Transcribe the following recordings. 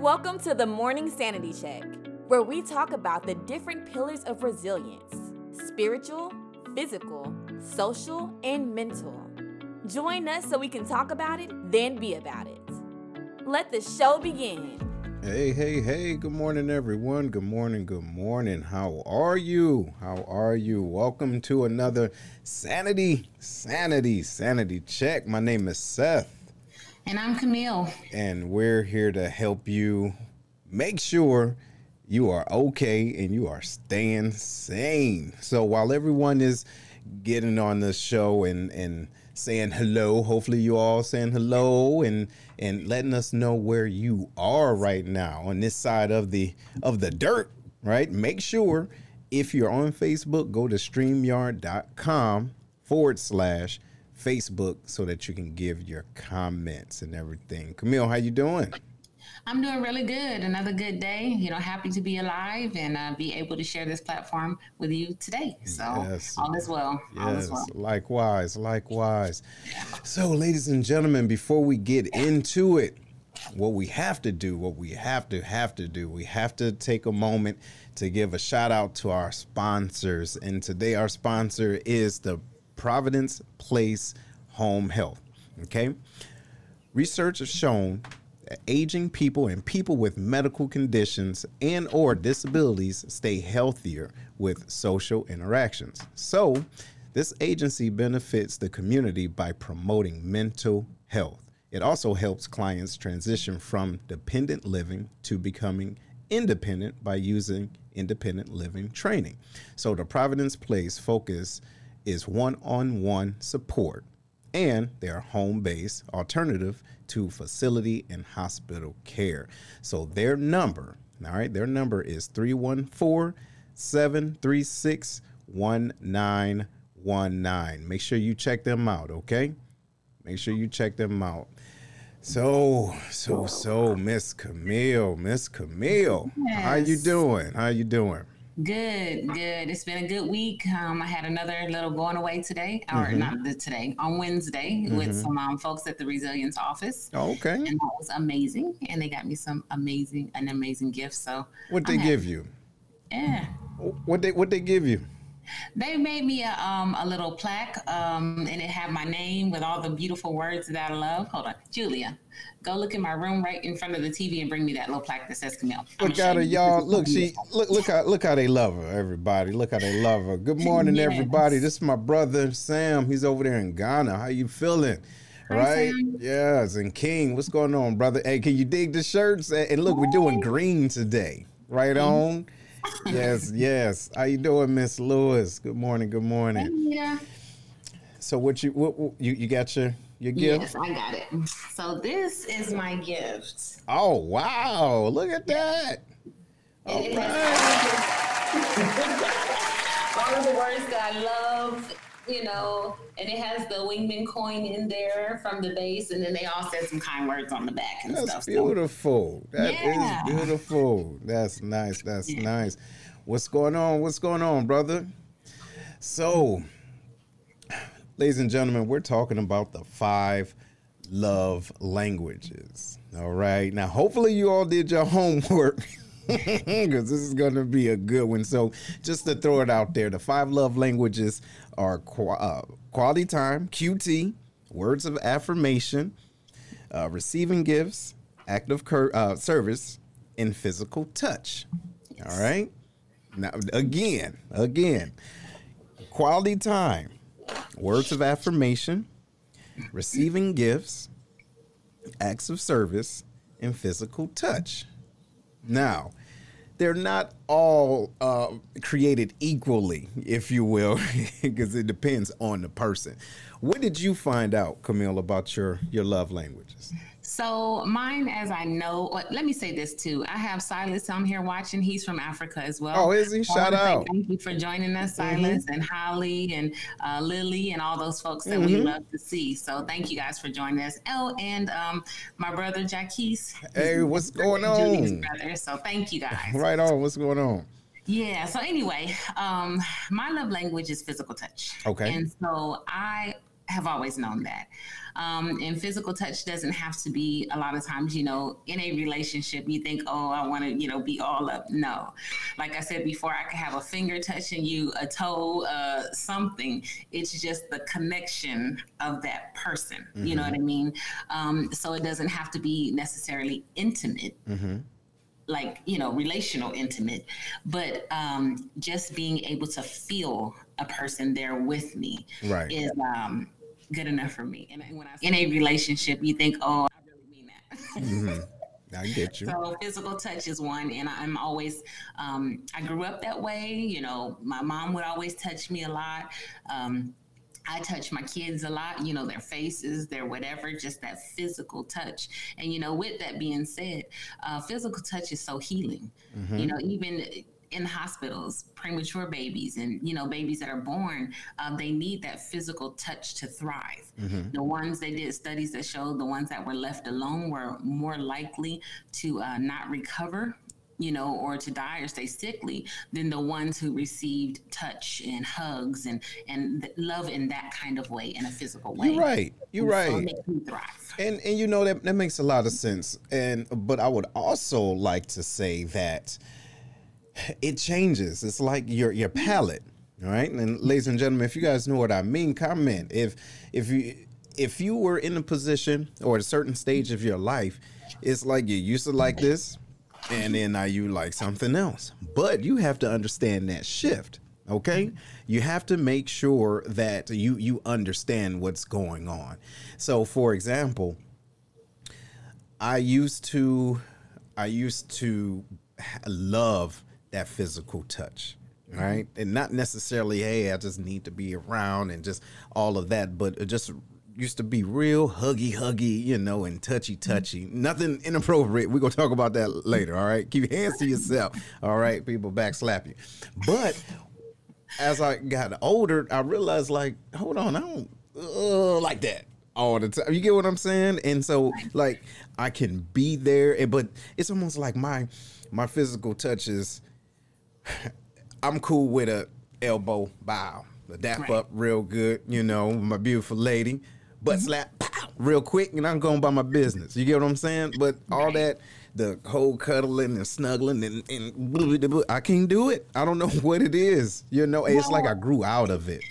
Welcome to the Morning Sanity Check, where we talk about the different pillars of resilience spiritual, physical, social, and mental. Join us so we can talk about it, then be about it. Let the show begin. Hey, hey, hey, good morning, everyone. Good morning, good morning. How are you? How are you? Welcome to another Sanity, Sanity, Sanity Check. My name is Seth. And I'm Camille. And we're here to help you make sure you are okay and you are staying sane. So while everyone is getting on the show and, and saying hello, hopefully you all saying hello and and letting us know where you are right now on this side of the of the dirt, right? Make sure if you're on Facebook, go to streamyard.com forward slash Facebook so that you can give your comments and everything. Camille, how you doing? I'm doing really good. Another good day. You know, happy to be alive and uh, be able to share this platform with you today. So yes. all is well. Yes. All is well. Likewise. Likewise. So, ladies and gentlemen, before we get into it, what we have to do, what we have to have to do, we have to take a moment to give a shout out to our sponsors. And today, our sponsor is the Provident Place Home Health. Okay. Research has shown that aging people and people with medical conditions and or disabilities stay healthier with social interactions. So, this agency benefits the community by promoting mental health. It also helps clients transition from dependent living to becoming independent by using independent living training. So the Provident Place focus is one on one support, and they're home based alternative to facility and hospital care. So their number, all right, their number is 314 736 1919. Make sure you check them out, okay? Make sure you check them out. So, so, so, Miss Camille, Miss Camille, yes. how you doing? How you doing? Good, good. It's been a good week. Um, I had another little going away today, or mm-hmm. not today, on Wednesday mm-hmm. with some um, folks at the Resilience office. Oh, okay. And that was amazing. And they got me some amazing, an amazing gift. So what they give you? Yeah. What they what they give you? They made me a, um, a little plaque, um, and it had my name with all the beautiful words that I love. Hold on, Julia, go look in my room right in front of the TV and bring me that little plaque that says Camille. Look at her, y'all. Look, she look look how look how they love her. Everybody, look how they love her. Good morning, yes. everybody. This is my brother Sam. He's over there in Ghana. How you feeling? right? Yes, and King, what's going on, brother? Hey, can you dig the shirts? And look, we're doing green today. Right on yes, yes. How you doing, Miss Lewis? Good morning. Good morning. Yeah. So what you what, what, you you got your your gift? Yes, I got it. So this is my gift. Oh wow! Look at that. All, right. all of the words that I love you know, and it has the wingman coin in there from the base, and then they all said some kind words on the back and That's stuff. beautiful. So. That yeah. is beautiful. That's nice. That's yeah. nice. What's going on? What's going on, brother? So, ladies and gentlemen, we're talking about the five love languages. All right. Now, hopefully, you all did your homework. because this is going to be a good one. So, just to throw it out there, the five love languages are qu- uh, quality time, QT, words of affirmation, uh, receiving gifts, active cur- uh, service, and physical touch. All right. Now, again, again, quality time, words of affirmation, receiving gifts, acts of service, and physical touch. Now, they're not all uh, created equally, if you will, because it depends on the person. What did you find out, Camille, about your your love languages? So mine, as I know, let me say this too. I have Silas on here watching. He's from Africa as well. Oh, is he? Shout out! Thank you for joining us, mm-hmm. Silas mm-hmm. and Holly and uh, Lily and all those folks that mm-hmm. we love to see. So thank you guys for joining us. Oh, and um, my brother Jackie's. Hey, what's going on? Brother. So thank you guys. Right on. What's going on? Yeah. So anyway, um, my love language is physical touch. Okay. And so I have always known that. Um, and physical touch doesn't have to be a lot of times, you know, in a relationship, you think, oh, I want to, you know, be all up. No. Like I said before, I could have a finger touching you, a toe, uh, something. It's just the connection of that person. Mm-hmm. You know what I mean? Um, so it doesn't have to be necessarily intimate. Mm-hmm like you know relational intimate but um just being able to feel a person there with me right is um good enough for me. And when I in a relationship, you think, oh, I really mean that. mm-hmm. I get you. So physical touch is one, and I'm always. Um, I grew up that way. You know, my mom would always touch me a lot. Um, I touch my kids a lot, you know, their faces, their whatever, just that physical touch. And, you know, with that being said, uh, physical touch is so healing. Mm-hmm. You know, even in hospitals, premature babies, and you know babies that are born, uh, they need that physical touch to thrive. Mm-hmm. The ones they did studies that showed the ones that were left alone were more likely to uh, not recover you know, or to die or stay sickly than the ones who received touch and hugs and and love in that kind of way, in a physical way. You're right. You're right. So and and you know that that makes a lot of sense. And but I would also like to say that it changes. It's like your your palate. All right. And ladies and gentlemen, if you guys know what I mean, comment. If if you if you were in a position or a certain stage of your life, it's like you used to like this, and then now you like something else. But you have to understand that shift. Okay? You have to make sure that you you understand what's going on. So for example, I used to I used to love that physical touch right? And not necessarily hey i just need to be around and just all of that but it just used to be real huggy huggy you know and touchy touchy. Nothing inappropriate. We're gonna talk about that later all right? Keep your hands to yourself all right? People backslap you. But as i got older i realized like hold on i don't uh, like that all the time you get what i'm saying? And so like i can be there but it's almost like my my physical touch touches I'm cool with a elbow bow, a dap right. up real good, you know, my beautiful lady, butt mm-hmm. slap, pow, real quick, and I'm going by my business. You get what I'm saying? But all right. that, the whole cuddling and snuggling and, and I can't do it. I don't know what it is. You know, it's like I grew out of it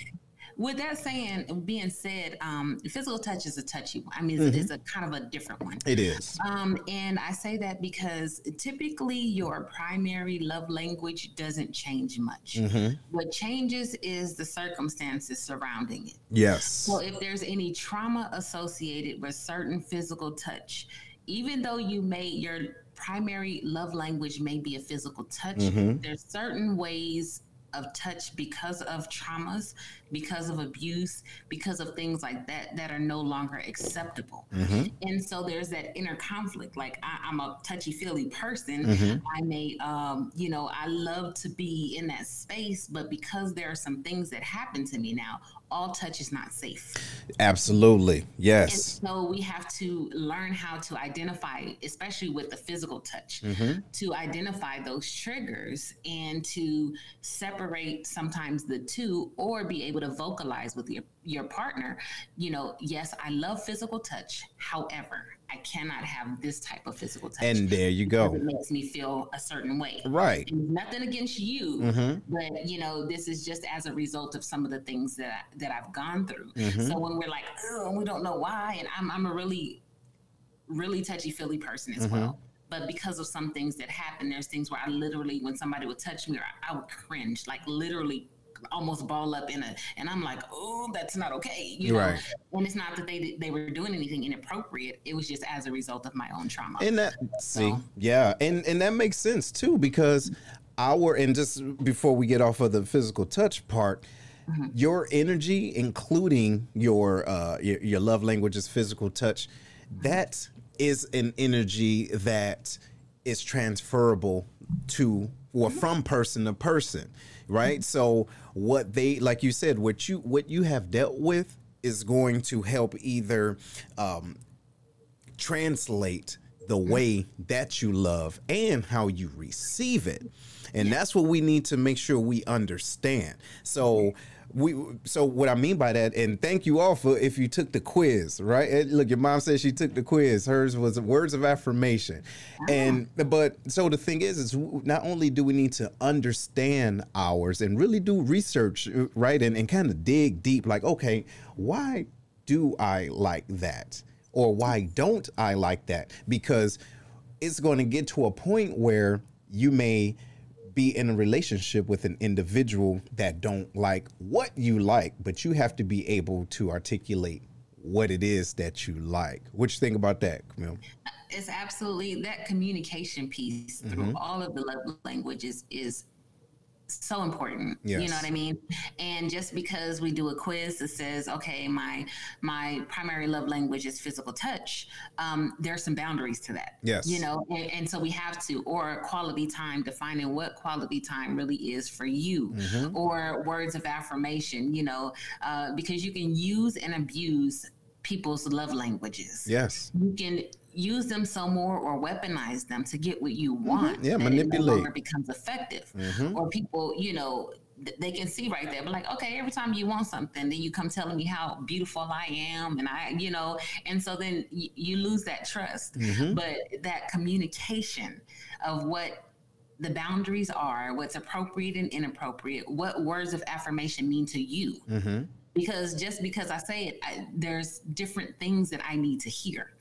with that saying being said, um, physical touch is a touchy one. I mean, it's, mm-hmm. it's, a kind of a different one. It is. Um, and I say that because typically your primary love language doesn't change much. Mm-hmm. What changes is the circumstances surrounding it. Yes. So if there's any trauma associated with certain physical touch, even though you may your primary love language may be a physical touch, mm-hmm. there's certain ways of touch because of traumas, because of abuse, because of things like that that are no longer acceptable. Mm-hmm. And so there's that inner conflict. Like I, am a touchy feely person. Mm-hmm. I may, um, you know, I love to be in that space, but because there are some things that happen to me now, all touch is not safe. Absolutely. Yes. And so we have to learn how to identify, especially with the physical touch, mm-hmm. to identify those triggers and to separate sometimes the two or be able to vocalize with your, your partner, you know, yes, I love physical touch. However, I cannot have this type of physical touch. And there you go. It makes me feel a certain way. Right. And nothing against you, mm-hmm. but you know, this is just as a result of some of the things that I, that I've gone through. Mm-hmm. So when we're like, oh, we don't know why, and I'm I'm a really, really touchy feely person as mm-hmm. well. But because of some things that happen, there's things where I literally, when somebody would touch me, or I, I would cringe, like literally almost ball up in a, and I'm like, oh, that's not okay, you know. Right. And it's not that they they were doing anything inappropriate. It was just as a result of my own trauma. And that see, yeah, and and that makes sense too because our and just before we get off of the physical touch part. Mm-hmm. Your energy, including your, uh, your your love languages, physical touch, that is an energy that is transferable to or mm-hmm. from person to person right? So what they like you said, what you what you have dealt with is going to help either um, translate the way that you love and how you receive it. And that's what we need to make sure we understand. So we so what I mean by that, and thank you all for if you took the quiz, right? And look, your mom said she took the quiz. Hers was words of affirmation, ah. and but so the thing is, is not only do we need to understand ours and really do research, uh, right, and and kind of dig deep, like okay, why do I like that, or why don't I like that? Because it's going to get to a point where you may be in a relationship with an individual that don't like what you like, but you have to be able to articulate what it is that you like. What you think about that, Camille? It's absolutely that communication piece through mm-hmm. all of the love languages is so important yes. you know what i mean? And just because we do a quiz that says okay my my primary love language is physical touch um, there are some boundaries to that yes. you know? And, and, so we have to or quality time defining what quality time really is for you mm-hmm. or words of affirmation you know? Uh, because you can use and abuse people's love languages. Yes. You can use them some more or weaponize them to get what you mm-hmm. want. Mm-hmm. Yeah, manipulate. It becomes effective. Mm-hmm. Or people, you know, they can see right there, but like, okay, every time you want something, then you come telling me how beautiful I am, and I, you know, and so then you, you lose that trust. Mm-hmm. But that communication of what the boundaries are, what's appropriate and inappropriate, what words of affirmation mean to you. Mm-hmm. Because just because I say it, I, there's different things that I need to hear.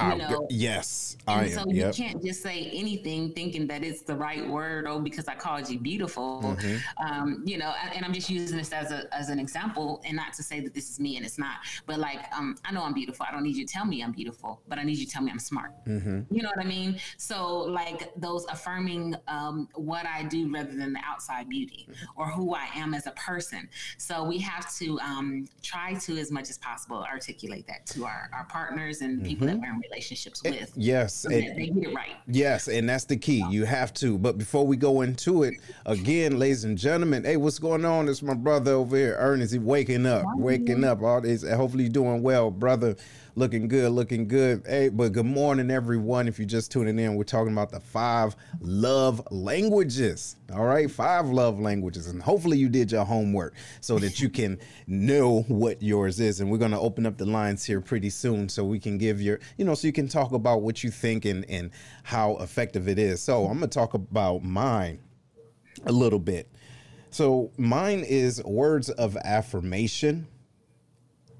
You know? yes, I so am. you yep. can't just say anything thinking that it's the right word. Oh, because I called you beautiful. Mm-hmm. Um, you know, and I'm just using this as a as an example, and not to say that this is me and it's not. But like, um, I know I'm beautiful. I don't need you to tell me I'm beautiful, but I need you to tell me I'm smart. Mm-hmm. You know what I mean? So like those affirming um, what I do rather than the outside beauty or who I am as a person. So we have to um, try to, as much as possible, articulate that to our, our partners and people mm-hmm. that we're in relationships with. It, yes, so it, they get it right. Yes, and that's the key. You have to. But before we go into it, again, ladies and gentlemen, hey, what's going on? It's my brother over here, Ernest. He waking up, waking up. All this. Hopefully, you're doing well, brother looking good, looking good. Hey, but good morning, everyone. If you're just tuning in, we're talking about the five love languages. All right, five love languages. And hopefully, you did your homework so that you can know what yours is. And we're going to open up the lines here pretty soon so we can give your, you know, so you can talk about what you think and, and how effective it is. So, I'm going to talk about mine a little bit. So, mine is words of affirmation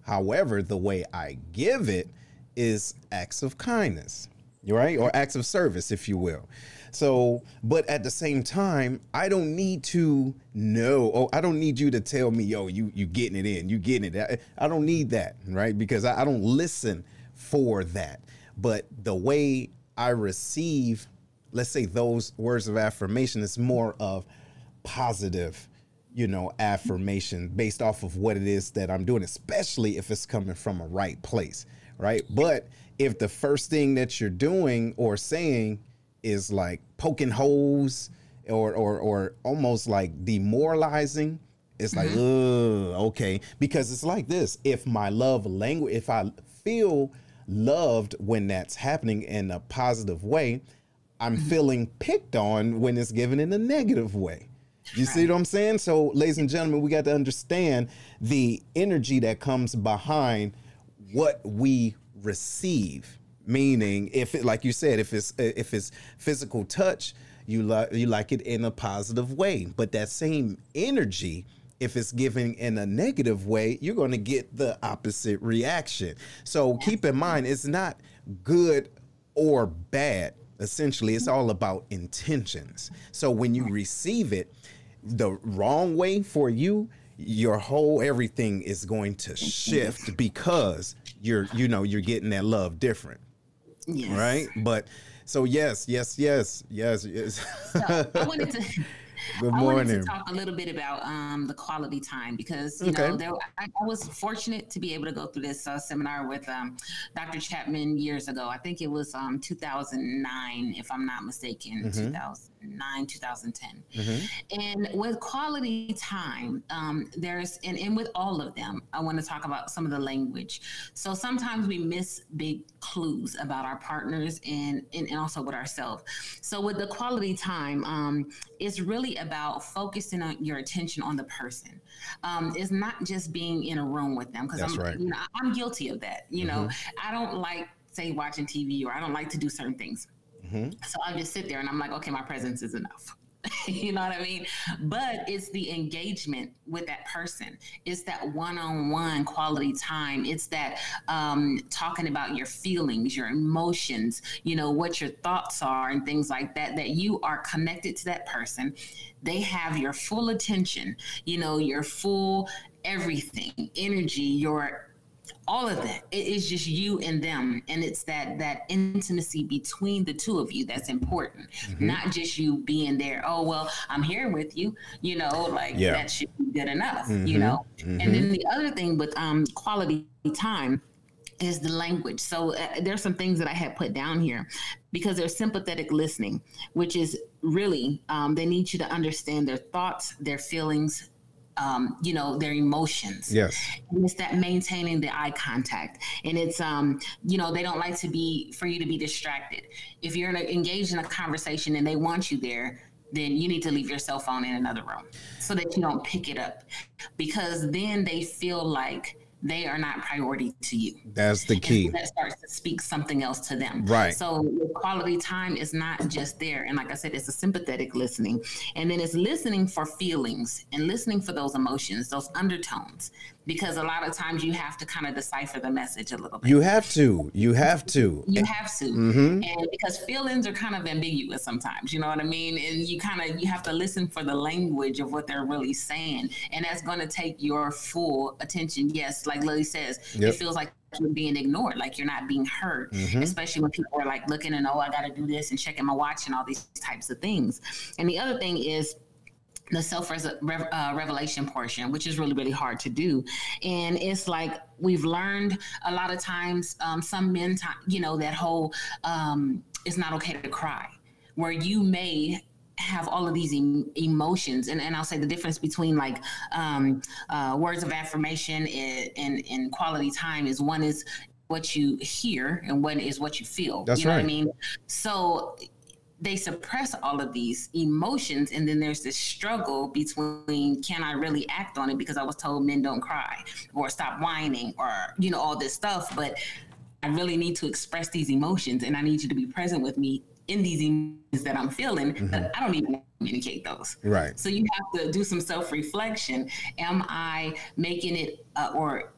However, the way I give it is acts of kindness, right? Or acts of service, if you will. So, but at the same time, I don't need to know. Oh, I don't need you to tell me, yo, you you getting it in, you getting it. I, I don't need that, right? Because I, I don't listen for that. But the way I receive, let's say those words of affirmation, is more of positive you know, affirmation based off of what it is that I'm doing, especially if it's coming from a right place, right? But if the first thing that you're doing or saying is like poking holes or or or almost like demoralizing, it's like, mm-hmm. okay, because it's like this. If my love language, if I feel loved when that's happening in a positive way, I'm mm-hmm. feeling picked on when it's given in a negative way. You see what I'm saying? So, ladies and gentlemen, we got to understand the energy that comes behind what we receive. Meaning, if it, like you said, if it's if it's physical touch, you like you like it in a positive way. But that same energy, if it's given in a negative way, you're going to get the opposite reaction. So keep in mind, it's not good or bad. Essentially, it's all about intentions. So when you receive it, the wrong way for you, your whole everything is going to shift because you're you know you're getting that love different. Yes. Right? But so yes, yes, yes, yes, yes. so I wanted to Good morning. I wanted to talk a little bit about um, the quality time because you okay. know there, I, I, was fortunate to be able to go through this uh, seminar with um, Dr. Chapman years ago. I think it was um, 2009, if I'm not mistaken, mm-hmm. 2009, 2010. Mm-hmm. And with quality time, um, there's and, and with all of them, I want to talk about some of the language. So sometimes we miss big clues about our partners and and, and also with ourselves. So with the quality time, um, it's really about focusing on your attention on the person. Um, it's not just being in a room with them because I'm, right. you know, I'm guilty of that. You mm-hmm. know, I don't like say watching TV or I don't like to do certain things. Mm-hmm. So I just sit there and I'm like, okay, my presence is enough. you know what I mean? But it's the engagement with that person. It's that one-on-one quality time. It's that um, talking about your feelings, your emotions, you know, what your thoughts are and things like that, that you are connected to that person. They have your full attention, you know, your full everything, energy, your all of that it is just you and them and it's that that intimacy between the two of you that's important mm-hmm. not just you being there oh well i'm here with you you know like yeah. that should be good enough mm-hmm. you know mm-hmm. and then the other thing with um quality time is the language. So uh, there's some things that I had put down here because there's sympathetic listening, which is really um, they need you to understand their thoughts, their feelings, um, you know their emotions. Yes. And it's that maintaining the eye contact. And it's um you know they don't like to be for you to be distracted. If you're in a, engaged in a conversation and they want you there then you need to leave your cell phone in another room so that you don't pick it up. Because then they feel like they are not priority to you. That's the key. So that starts to speak something else to them. Right. So quality time is not just there. And like I said, it's a sympathetic listening. And then it's listening for feelings and listening for those emotions, those undertones because a lot of times you have to kind of decipher the message a little bit. You have to. You have to. You have to. Mm-hmm. And because feelings are kind of ambiguous sometimes, you know what I mean? And you kind of you have to listen for the language of what they're really saying. And that's going to take your full attention. Yes, like Lily says, yep. it feels like you're being ignored, like you're not being heard, mm-hmm. especially when people are like looking and oh, I got to do this and checking my watch and all these types of things. And the other thing is the self uh, revelation portion, which is really, really hard to do. And it's like we've learned a lot of times, um, some men, t- you know, that whole um, it's not okay to cry, where you may have all of these em- emotions and, and i'll say the difference between like um, uh, words of affirmation and, and, and quality time is one is what you hear and one is what you feel That's you know right. what i mean so they suppress all of these emotions and then there's this struggle between can i really act on it because i was told men don't cry or stop whining or you know all this stuff but i really need to express these emotions and i need you to be present with me in these emotions that i'm feeling mm-hmm. but i don't even communicate those. Right. So you have to do some self-reflection. Am i making it uh, or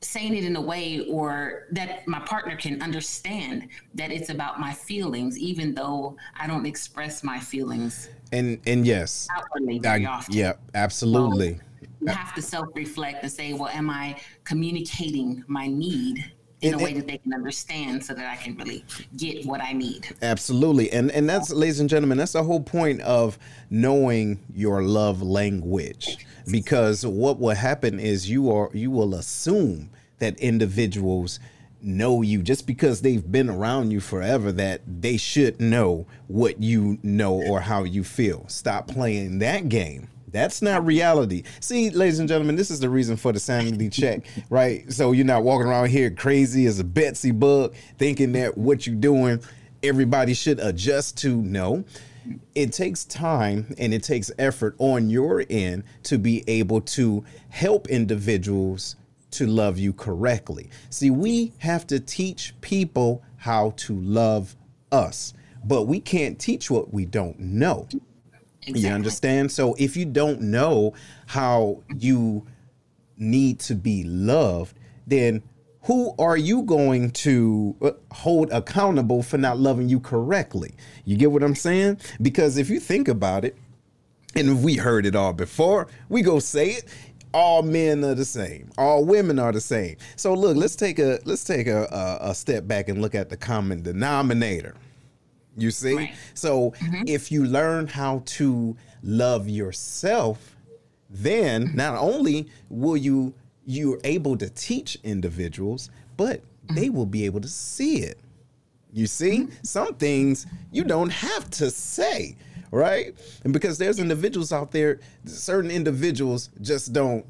saying it in a way or that my partner can understand that it's about my feelings even though i don't express my feelings and and yes outwardly very I, often. yeah absolutely so you have to self-reflect and say well am i communicating my need in and, a way that they can understand so that I can really get what I need. Absolutely. And and that's ladies and gentlemen, that's the whole point of knowing your love language. Because what will happen is you are you will assume that individuals know you just because they've been around you forever that they should know what you know or how you feel. Stop playing that game that's not reality. See, ladies and gentlemen, this is the reason for the sanity check, right? So you're not walking around here crazy as a Betsy bug, thinking that what you're doing, everybody should adjust to. No, it takes time and it takes effort on your end to be able to help individuals to love you correctly. See, we have to teach people how to love us, but we can't teach what we don't know. Exactly. You understand? So if you don't know how you need to be loved, then who are you going to uh, hold accountable for not loving you correctly? You get what I'm saying? Because if you think about it, and we heard it all before, we go say it. All men are the same. All women are the same. So look, let's take a let's take a, a, a step back and look at the common denominator. You see? Right. So mm-hmm. if you learn how to love yourself, then not only will you you're able to teach individuals, but they mm-hmm. will be able to see it. You see, mm-hmm. some things you don't have to say, right? And because there's individuals out there, certain individuals just don't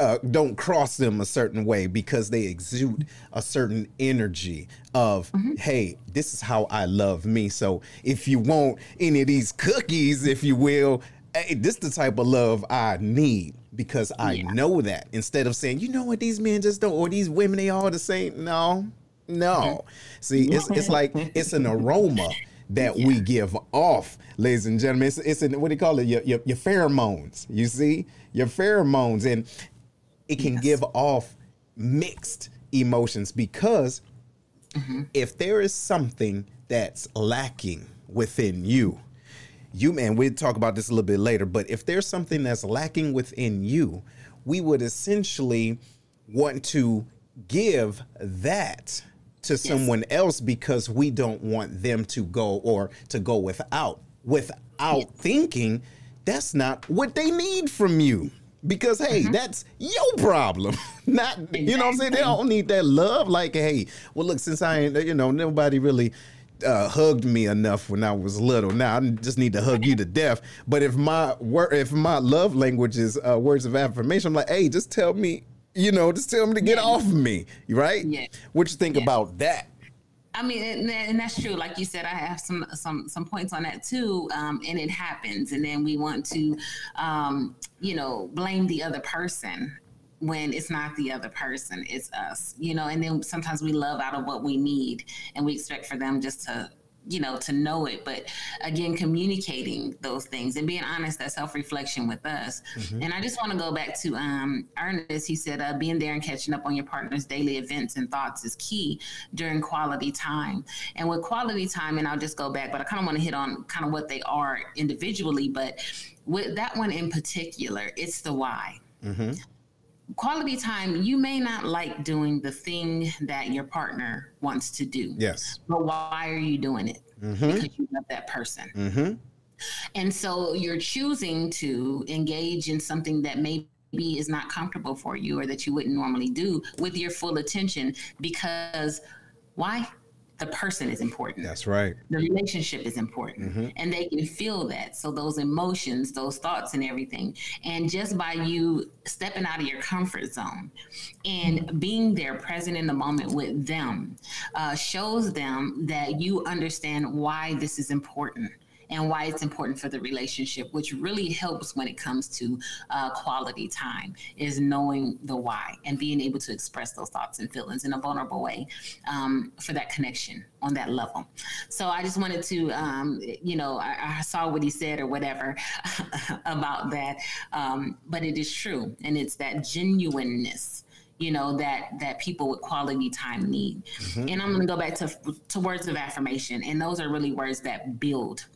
uh, don't cross them a certain way because they exude a certain energy of mm-hmm. hey this is how i love me so if you want any of these cookies if you will hey, this is the type of love i need because i yeah. know that instead of saying you know what these men just don't or these women they all the same no no see it's, it's like it's an aroma that yeah. we give off ladies and gentlemen it's, it's an, what do you call it your, your, your pheromones you see your pheromones and it can yes. give off mixed emotions because mm-hmm. if there is something that's lacking within you you man we'll talk about this a little bit later but if there's something that's lacking within you we would essentially want to give that to yes. someone else because we don't want them to go or to go without without yes. thinking that's not what they need from you because hey, mm-hmm. that's your problem. Not exactly. you know what I'm saying? They don't need that love. Like, hey, well look, since I ain't you know, nobody really uh, hugged me enough when I was little. Now I just need to hug you to death. But if my word, if my love language is uh, words of affirmation, I'm like, hey, just tell me, you know, just tell me to get yeah. off of me, right? Yeah. What you think yeah. about that? I mean, and, and, that's true. Like you said, I have some some some points on that too. Um, and it happens, and then we want to, um, you know, blame the other person when it's not the other person, it's us. You know, and then sometimes we love out of what we need, and we expect for them just to you know to know it. But again communicating those things and being honest that self-reflection with us. Mm-hmm. and i just want to go back to um ernest. He said uh, being there and catching up on your partner's daily events and thoughts is key during quality time. And with quality time and i'll just go back but i kind of want to hit on kind of what they are individually but with that one in particular it's the why. Mm-hmm quality time, you may not like doing the thing that your partner wants to do. Yes. But why are you doing it? Mm-hmm. Because you love that person. Mm-hmm. And so you're choosing to engage in something that maybe is not comfortable for you or that you wouldn't normally do with your full attention because why? The person is important. That's right. The relationship is important. Mm-hmm. And they can feel that. So those emotions, those thoughts and everything. And just by you stepping out of your comfort zone and being there present in the moment with them uh, shows them that you understand why this is important and why it's important for the relationship, which really helps when it comes to uh, quality time, is knowing the why and being able to express those thoughts and feelings in a vulnerable way um, for that connection on that level. So I just wanted to, um, you know, I, I, saw what he said or whatever about that, um, but it is true, and it's that genuineness you know that that people with quality time need mm-hmm. and i'm going to go back to to words of affirmation and those are really words that build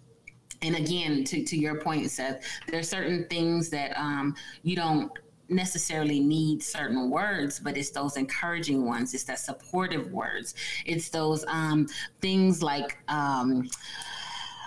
and again to, to your point seth there are certain things that um, you don't necessarily need certain words, but it's those encouraging ones. It's that supportive words. It's those um, things like, um,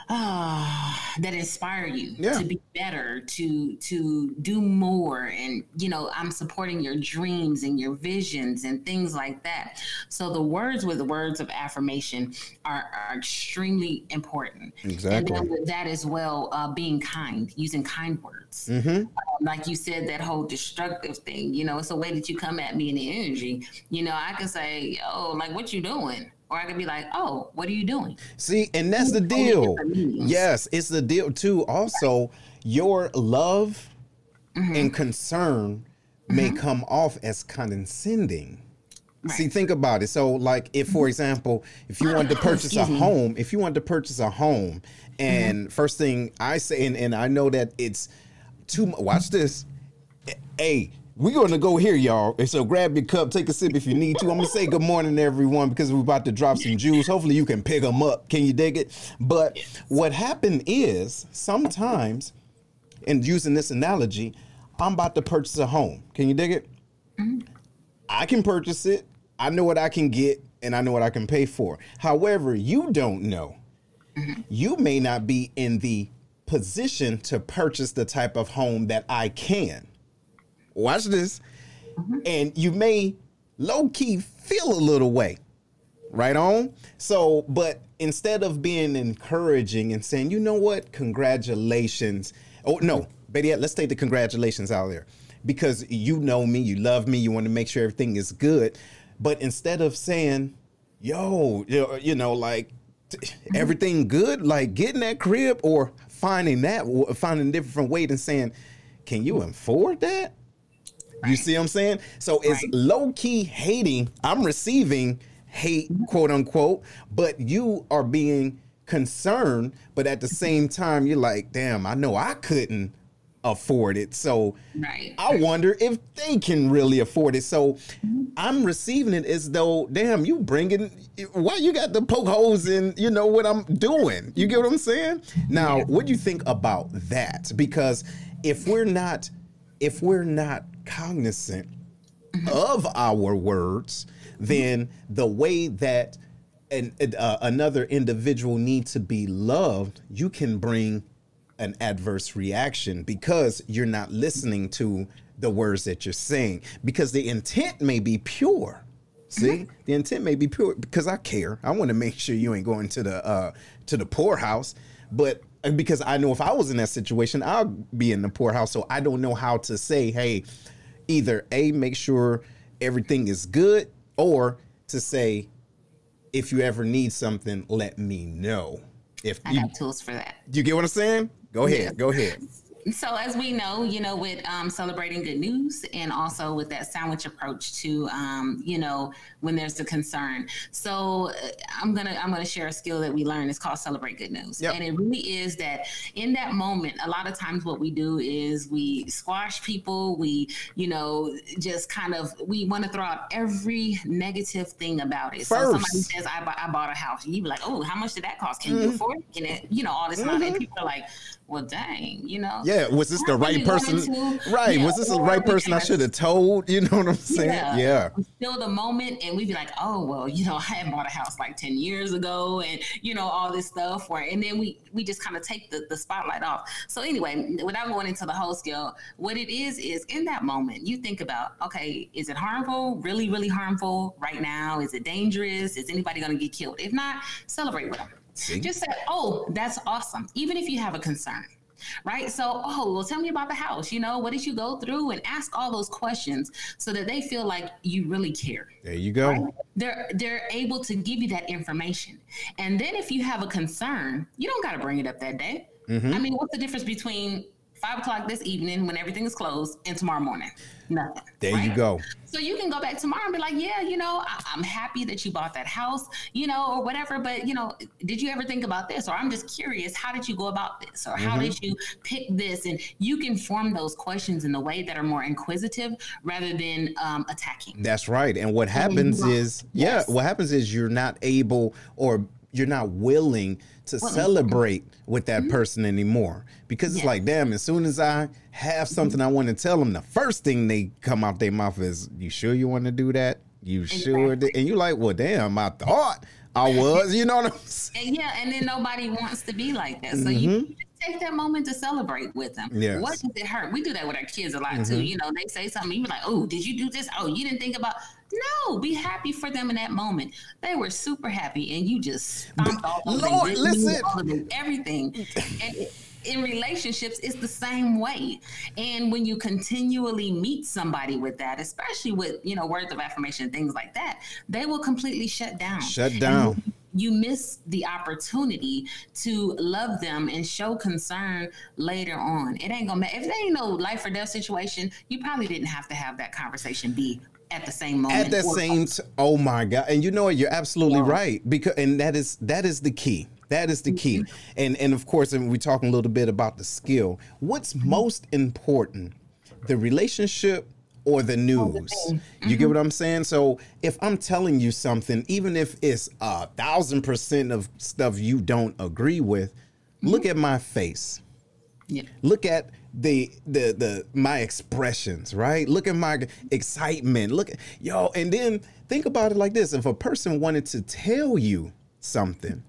uh, that inspire you yeah. to be better, to to do more, and you know, I'm supporting your dreams and your visions and things like that. So the words with the words of affirmation are, are extremely important. Exactly. And with that as well, uh, being kind, using kind words. Mm-hmm. Um, like you said, that whole destructive thing. You know, it's a way that you come at me in the energy. You know, I can say, "Oh, like what you doing?" Or I could be like, oh, what are you doing? See, and that's the deal. Yes, it's the deal too. Also, your love mm-hmm. and concern mm-hmm. may come off as condescending. Right. See, think about it. So, like, if, for mm-hmm. example, if you wanted to purchase a home, if you wanted to purchase a home, and mm-hmm. first thing I say, and, and I know that it's too much, watch this. Hey, we're gonna go here, y'all. And so grab your cup, take a sip if you need to. I'm gonna say good morning, everyone, because we're about to drop some jewels. Hopefully, you can pick them up. Can you dig it? But what happened is sometimes, and using this analogy, I'm about to purchase a home. Can you dig it? Mm-hmm. I can purchase it. I know what I can get, and I know what I can pay for. However, you don't know mm-hmm. you may not be in the position to purchase the type of home that I can. Watch this. Mm-hmm. And you may low key feel a little way. Right on. So, but instead of being encouraging and saying, you know what, congratulations. Oh, no, Betty, let's take the congratulations out there because you know me, you love me, you want to make sure everything is good. But instead of saying, yo, you know, like everything good, like getting that crib or finding that, finding a different way than saying, can you afford that? Right. You see what I'm saying? So it's right. low key hating. I'm receiving hate, quote unquote, but you are being concerned. But at the same time, you're like, damn, I know I couldn't afford it. So right. I wonder if they can really afford it. So I'm receiving it as though, damn, you bringing why you got the poke holes in, you know what I'm doing. You get what I'm saying? Now, what do you think about that? Because if we're not if we're not cognizant mm-hmm. of our words, then the way that an, uh, another individual needs to be loved, you can bring an adverse reaction because you're not listening to the words that you're saying because the intent may be pure. See, mm-hmm. the intent may be pure because I care. I want to make sure you ain't going to the uh, to the poorhouse, but uh, because I know if I was in that situation, I'll be in the poorhouse. So I don't know how to say, hey, either a make sure everything is good, or to say, if you ever need something, let me know. If I you, have tools for that. You get what I'm saying? Go ahead. Yeah. Go ahead so as we know, you know, with um, celebrating good news and also with that sandwich approach to, um, you know, when there's a concern. So uh, I'm gonna I'm gonna share a skill that we learned. It's called celebrate good news, yep. and it really is that in that moment, a lot of times what we do is we squash people. We, you know, just kind of we want to throw out every negative thing about it. First. So somebody says I, I bought a house, you be like, oh, how much did that cost? Can mm-hmm. you afford? It? Can it? You know, all this mm-hmm. And people are like, well, dang, you know. Yeah, was this the right person? right, yeah, was this the right person I should have told? You know what I'm saying? Yeah. yeah. Still the moment, and we'd be like, oh, well, you know, I had bought a house like 10 years ago, and, you know, all this stuff. Where, and then we, we just kind of take the, the spotlight off. So, anyway, without going into the whole scale, what it is, is in that moment, you think about, okay, is it harmful? Really, really harmful right now? Is it dangerous? Is anybody going to get killed? If not, celebrate with them. See? Just say, oh, that's awesome. Even if you have a concern, right? So, oh, well, tell me about the house. You know, what did you go through? And ask all those questions so that they feel like you really care. There you go. Right? They're they're able to give you that information. And then if you have a concern, you don't got to bring it up that day. Mm-hmm. I mean, what's the difference between five o'clock this evening when everything is closed and tomorrow morning? Nothing. There right? you go. So you can go back tomorrow and be like, yeah, you know, I- am happy that you bought that house, you know, or whatever. But, you know, did you ever think about this? Or I'm just curious, how did you go about this? Or how mm-hmm. did you pick this? And you can form those questions in a way that are more inquisitive rather than um, attacking. That's right. And what happens is, yes. yeah, what happens is you're not able or you're not willing to well, celebrate with that mm-hmm. person anymore because it's yeah. like damn as soon as i have something i want to tell them the first thing they come out their mouth is you sure you want to do that you exactly. sure and you like well damn i thought i was you know what i'm saying and yeah and then nobody wants to be like that so mm-hmm. you take that moment to celebrate with them. Yes. What does it hurt? We do that with our kids a lot mm-hmm. too. You know, they say something, you're like, oh, did you do this? Oh, you didn't think about no, be happy for them in that moment. They were super happy, and you just stomped all over Lord, them, listen. All of them, everything. and in relationships, it's the same way. And when you continually meet somebody with that, especially with you know words of affirmation, things like that, they will completely shut down. Shut down. And you miss the opportunity to love them and show concern later on. It ain't gonna matter if they ain't no life or death situation. You probably didn't have to have that conversation be at the same moment. At the same, t- oh my god! And you know what? You're absolutely yeah. right because, and that is that is the key. That is the key. Mm-hmm. And and of course, and we're talking a little bit about the skill. What's mm-hmm. most important, the relationship or the news? Mm-hmm. You get what I'm saying? So if I'm telling you something, even if it's a thousand percent of stuff you don't agree with, look mm-hmm. at my face. Yeah. Look at the the the my expressions, right? Look at my excitement. Look at yo, and then think about it like this: if a person wanted to tell you something,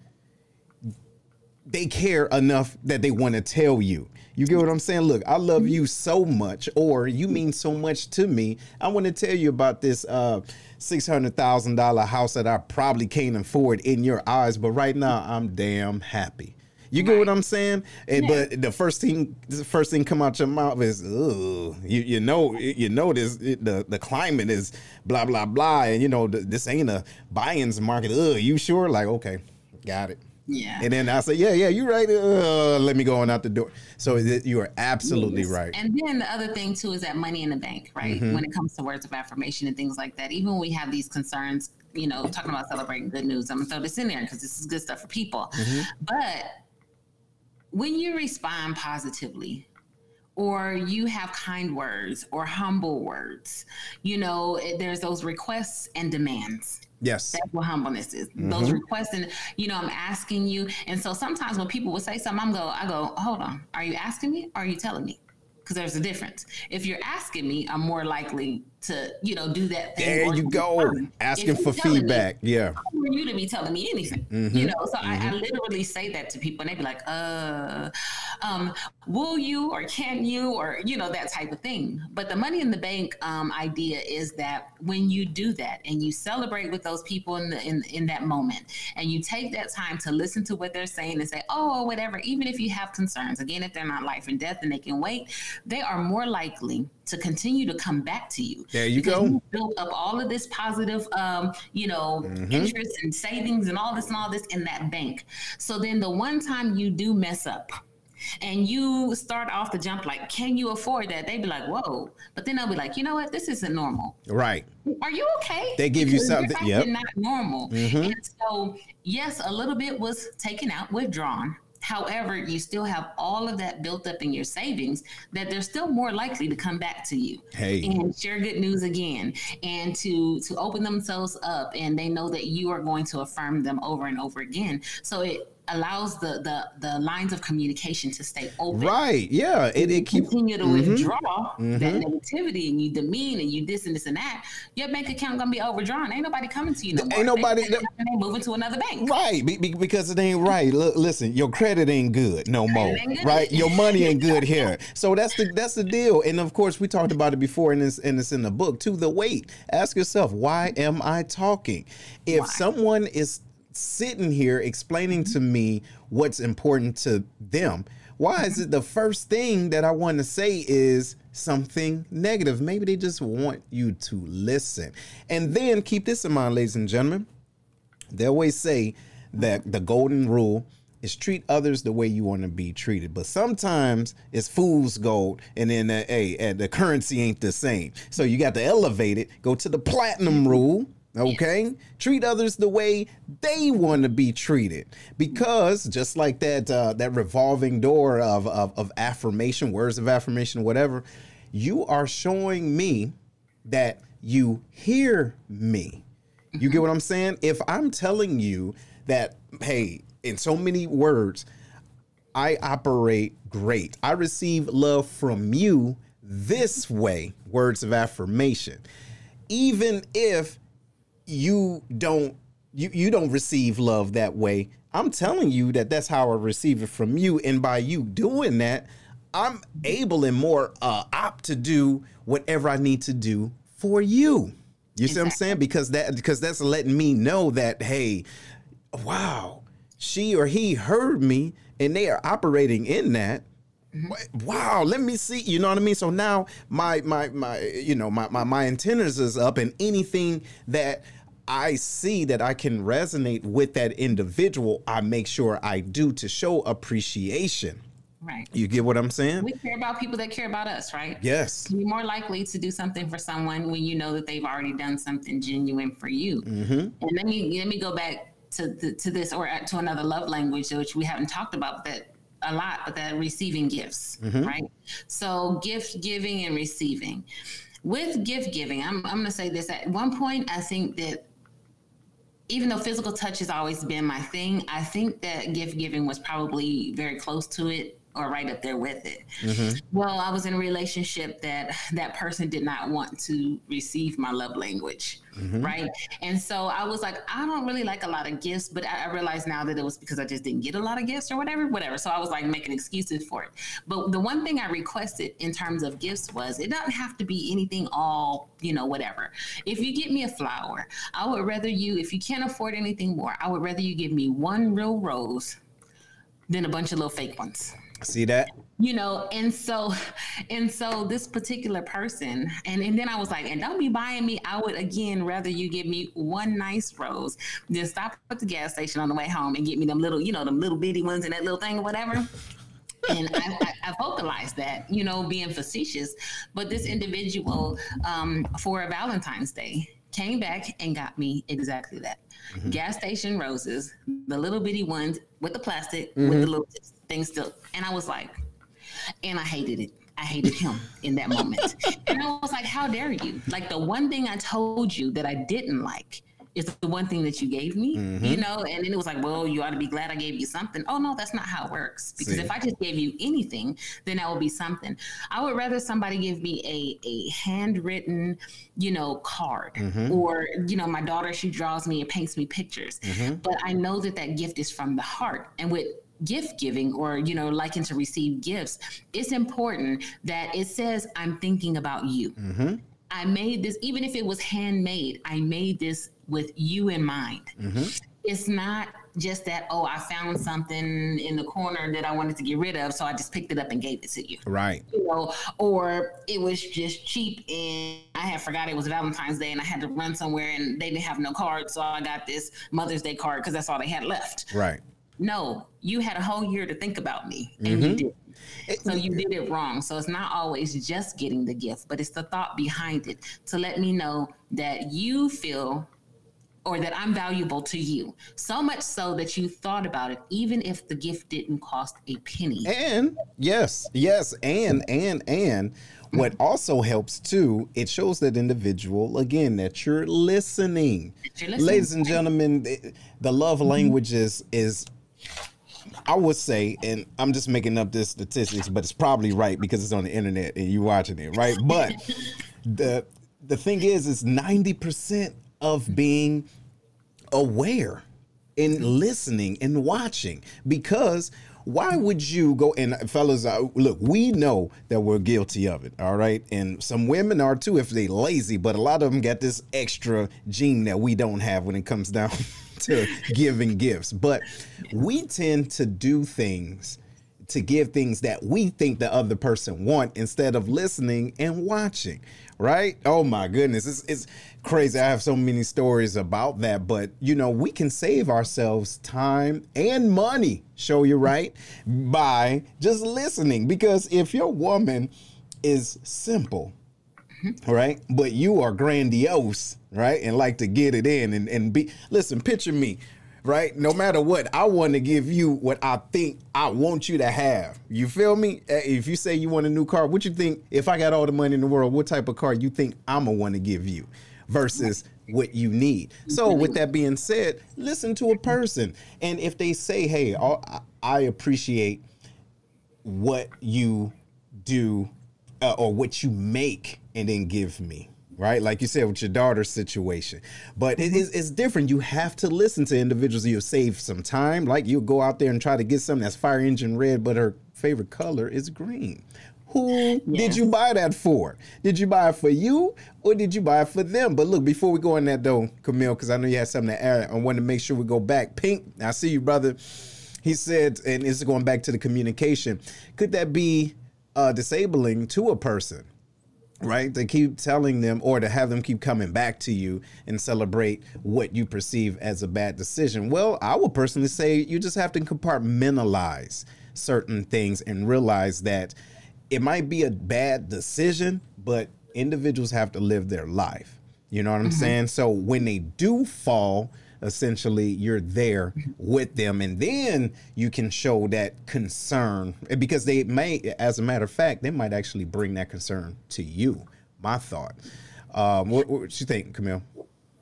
they care enough that they want to tell you. You get what I'm saying? Look, I love you so much, or you mean so much to me. I want to tell you about this uh, six hundred thousand dollar house that I probably can't afford in your eyes, but right now I'm damn happy. You get what I'm saying? And Yeah. but the first thing, the first thing come out your mouth is, "Ugh." You you know you know this it, the the climate is blah blah blah, and you know th- this ain't a buy-ins market. Ugh, you sure? Like okay, got it. Yeah. And then I say, yeah, yeah, you're right. Uh, let me go on out the door. So it- you are absolutely Yes. right. And then the other thing too is that money in the bank, right? Mm-hmm. When it comes to words of affirmation and things like that, even when we have these concerns, you know, talking about celebrating good news, I'm gonna throw this in there because this is good stuff for people. Mm-hmm. But when you respond positively, or you have kind words or humble words, you know, there's those requests and demands. Yes. That's what humbleness is. Mm-hmm. Those requests, and you know, I'm asking you. And so sometimes when people will say something, I'm go, I go, hold on, are you asking me? Or are you telling me? Because there's a difference. If you're asking me, I'm more likely to, you know, do that thing. There you go. confirm. Asking for you're me, feedback. Yeah. Want you to be telling me anything, Mm-hmm. you know. So I, I literally say that to people, and they be like, "Uh, um, will you or can you or you know that type of thing." But the money in the bank um, idea is that when you do that and you celebrate with those people in the in in that moment, and you take that time to listen to what they're saying and say, "Oh, whatever," even if you have concerns, again, if they're not life and death and they can wait, they are more likely to continue to come back to you. There you Because go. you built up all of this positive, um, you know, Mm-hmm. interest and savings and all this and all this in that bank. So then the one time you do mess up and you start off the jump like, can you afford that? They'd be like, whoa. But then they'll be like, you know what? This isn't normal. Right. Are you okay? They give you Because you're something- yep. Not normal. And so, yes, a little bit was taken out, withdrawn. However, you still have all of that built up in your savings that they're still more likely to come back to you Hey. and share good news again and to to open themselves up and they know that you are going to affirm them over and over again. So it allows the the the lines of communication to stay open Right. Yeah. It, it keeps. continue to Mm-hmm. withdraw that negativity and you demean and you this and this and that, your bank account gonna be overdrawn. Ain't nobody coming to you no more. Ain't nobody- They, they moving to another bank. Right, be, be- because it ain't right. Look, listen, your credit ain't good no more. good. Right, your money ain't good here. So that's the that's the deal. And of course, we talked about it before, and it's and it's in the book too. The weight. Ask yourself, why am I talking? If someone is sitting here explaining to me what's important to them, why is it the first thing that I want to say is something negative? Maybe they just want you to listen. And then keep this in mind, ladies and gentlemen. They always say that the golden rule is treat others the way you want to be treated. But sometimes it's fool's gold, and then uh, hey, uh, the currency ain't the same. So you got to elevate it. Go to the platinum rule. Okay, treat others the way they want to be treated, because just like that uh, that revolving door of, of of affirmation, words of affirmation, whatever, you are showing me that you hear me. You get what I'm saying? If I'm telling you that, hey, in so many words, I operate great. I receive love from you this way, words of affirmation. Even if you don't you you don't receive love that way, I'm telling you that that's how I receive it from you and by you doing that, I'm able and more uh opt to do whatever I need to do for you. You see what I'm saying? Because that because that's letting me know that hey, wow, she or he heard me and they are operating in that. Wow, let me see. You know what I mean? So now my my my you know my my, my antennas is up and anything that I see that I can resonate with that individual, I make sure I do to show appreciation. Right. You get what I'm saying? We care about people that care about us, right? Yes. You're more likely to do something for someone when you know that they've already done something genuine for you. Mm-hmm. And let me let me go back to to, to this or to another love language which we haven't talked about that a lot, but that receiving gifts, Mm-hmm. right? So gift giving and receiving. With gift giving, I'm I'm gonna say this. At one point, I think that even though physical touch has always been my thing, I think that gift giving was probably very close to it or right up there with it. Mm-hmm. Well, I was in a relationship that that person did not want to receive my love language, mm-hmm. right? And so I was like, I don't really like a lot of gifts, but I, I realized now that it was because I just didn't get a lot of gifts or whatever, whatever. So I was like making excuses for it. But the one thing I requested in terms of gifts was it doesn't have to be anything all, you know, whatever. If you get me a flower, I would rather you, if you can't afford anything more, I would rather you give me one real rose than a bunch of little fake ones. See that? You know, and so and so this particular person, and, and then I was like, and don't be buying me. I would again rather you give me one nice rose than stop at the gas station on the way home and get me them little, you know, them little bitty ones and that little thing or whatever. and I, I, I, vocalized that, you know, being facetious. But this individual, um, for a Valentine's Day, came back and got me exactly that. Mm-hmm. Gas station roses, the little bitty ones with the plastic, mm-hmm. with the little things still. And I was like, and I hated it. I hated him in that moment. and I was like, how dare you? Like the one thing I told you that I didn't like is the one thing that you gave me, mm-hmm. you know? And then it was like, well, you ought to be glad I gave you something. Oh, no, that's not how it works. Because See. if I just gave you anything, then that would be something. I would rather somebody give me a, a handwritten, you know, card. Mm-hmm. Or, you know, my daughter, she draws me and paints me pictures. Mm-hmm. But I know that that gift is from the heart. And with gift giving or you know liking to receive gifts it's important that it says i'm thinking about you. Mm-hmm. i made this even if it was handmade i made this with you in mind. Mm-hmm. it's not just that oh i found something in the corner that i wanted to get rid of so i just picked it up and gave it to you. Right. You know or it was just cheap and i had forgot it was valentine's day and i had to run somewhere and they didn't have no card so i got this mother's day card because that's all they had left. Right no, you had a whole year to think about me and mm-hmm. you did. So you did it wrong. So it's not always just getting the gift, but it's the thought behind it to let me know that you feel or that I'm valuable to you. So much so that you thought about it, even if the gift didn't cost a penny. And yes, yes, and and and what also helps too, it shows that individual again that you're listening. You're listening. Ladies and gentlemen, the love mm-hmm. language is is I would say, and I'm just making up this statistics, but it's probably right because it's on the internet and you're watching it, right? But the the thing is, is 90% of being aware and listening and watching because why would you go and fellas uh, look we know that we're guilty of it all right and some women are too if they lazy but a lot of them got this extra gene that we don't have when it comes down to giving gifts, but we tend to do things to give things that we think the other person want instead of listening and watching right? Oh my goodness it's, it's crazy. I have so many stories about that but you know we can save ourselves time and money show you right? By just listening because if your woman is simple right? But you are grandiose, right? And like to get it in and, and be listen, picture me, right? No matter what, I want to give you what I think I want you to have. You feel me? Eh, if you say you want a new car, what you think if I got all the money in the world, what type of car you think I'm gonna want to give you versus what you need. So with that being said, listen to a person. And if they say, "Hey, I appreciate what you do uh, or what you make and then give me right? Like you said with your daughter's situation. But it is it's different. You have to listen to individuals. You'll save some time. Like you'll go out there and try to get something that's fire engine red, but her favorite color is green. Who yes. did you buy that for? Did you buy it for you or did you buy it for them? But look, before we go on that though, Camille, because I know you had something to add, I want to make sure we go back. Pink, I see you, brother. He said, and this is going back to the communication. Could that be uh, disabling to a person? Right? To keep telling them or to have them keep coming back to you and celebrate what you perceive as a bad decision. Well i would personally say you just have to compartmentalize certain things and realize that it might be a bad decision but individuals have to live their life. You know what i'm mm-hmm. saying? So when they do fall essentially you're there with them. And then you can show that concern because they may as a matter of fact they might actually bring that concern to you. My thought. Um, what, what you think camille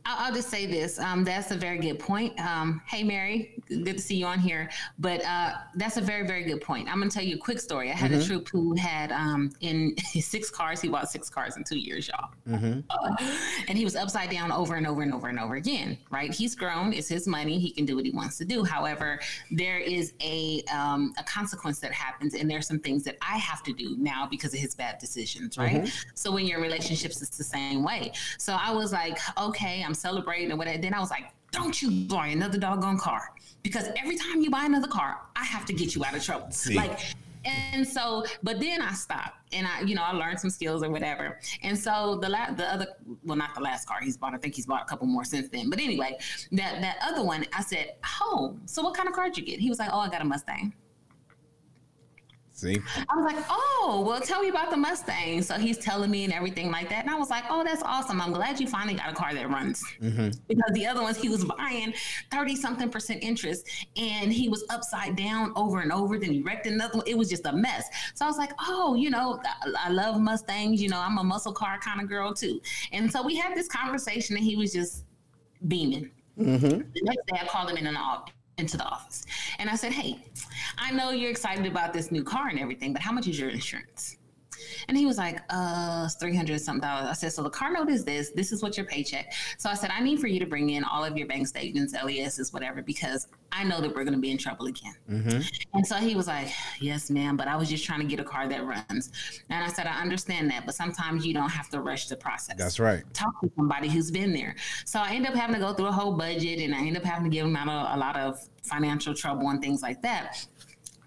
I'll, I'll just say this. Um, that's a very good point. Um, hey, Mary, good to see you on here. But uh, that's a very, very good point. I'm going to tell you a quick story. I had mm-hmm. a troop who had um, in six cars. He bought six cars in two years, y'all. Mm-hmm. Uh, and he was upside down over and over and over and over again. Right? He's grown. It's his money. He can do what he wants to do. However, there is a um, a consequence that happens, and there's some things that I have to do now because of his bad decisions. Right? Mm-hmm. So when your relationships, it's the same way. So I was like, okay, I'm celebrating and whatever. Then I was like, don't you buy another doggone car because every time you buy another car, I have to get you out of trouble. See. Like, and so, but then I stopped and I, you know, I learned some skills or whatever. And so the la- the other, well, not the last car he's bought. I think he's bought a couple more since then. But anyway, that that other one, I said, "Oh, so what kind of car did you get?" He was like, "Oh, I got a Mustang." See? I was like, oh, well, tell me about the Mustang. So he's telling me and everything like that. And I was like, oh, that's awesome. I'm glad you finally got a car that runs. Mm-hmm. Because the other ones he was buying 30 something percent interest and he was upside down over and over. Then he wrecked another one. It was just a mess. So I was like, oh, you know, I, I love Mustangs. You know, I'm a muscle car kind of girl too. And so we had this conversation and he was just beaming. Mm-hmm. The next day I called him in an office into the office. And I said, Hey, I know you're excited about this new car and everything, but how much is your insurance? And he was like, uh, 300 something dollars. I said, so the car note is this. This is what your paycheck. So I said, I need for you to bring in all of your bank statements, LESs, whatever, because I know that we're going to be in trouble again. Mm-hmm. And so he was like, yes, ma'am, but I was just trying to get a car that runs. And I said, I understand that, but sometimes you don't have to rush the process. That's right. Talk to somebody who's been there. So I end up having to go through a whole budget and I end up having to give him out a, a lot of financial trouble and things like that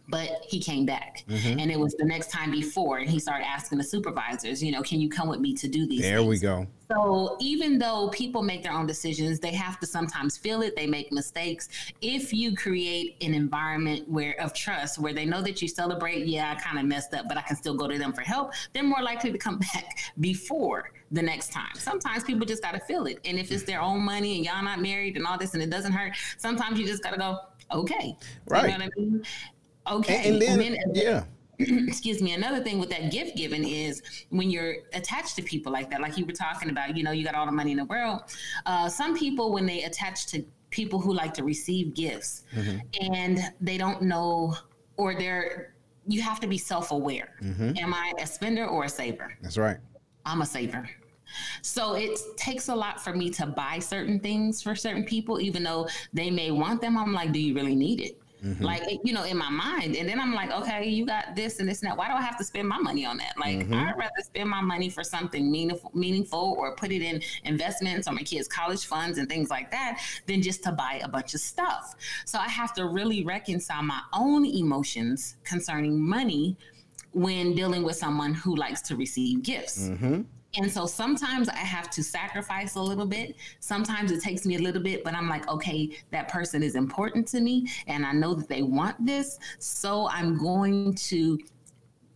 but he came back. Mm-hmm. And it was the next time before, and he started asking the supervisors, you know, can you come with me to do these? There things? we go. So even though people make their own decisions, they have to sometimes feel it. They make mistakes. If you create an environment where of trust, where they know that you celebrate, yeah, I kind of messed up, but I can still go to them for help, they're more likely to come back before the next time. Sometimes people just got to feel it. And if it's their own money and y'all not married and all this and it doesn't hurt, sometimes you just got to go, okay. Right. You know what I mean? Okay. And, and then, and then yeah. excuse me another thing with that gift giving is when you're attached to people like that like you were talking about you know you got all the money in the world uh, some people when they attach to people who like to receive gifts mm-hmm. and they don't know or they're you have to be self-aware mm-hmm. am i a spender or a saver that's right i'm a saver so it takes a lot for me to buy certain things for certain people even though they may want them i'm like do you really need it Mm-hmm. Like, you know, in my mind. And then I'm like, okay, you got this and this and that. Why do I have to spend my money on that? Like, mm-hmm. I'd rather spend my money for something meaningful, meaningful or put it in investments or my kids' college funds and things like that than just to buy a bunch of stuff. So I have to really reconcile my own emotions concerning money when dealing with someone who likes to receive gifts. Mm-hmm. And so sometimes I have to sacrifice a little bit. Sometimes it takes me a little bit, but I'm like, okay, that person is important to me and I know that they want this. So I'm going to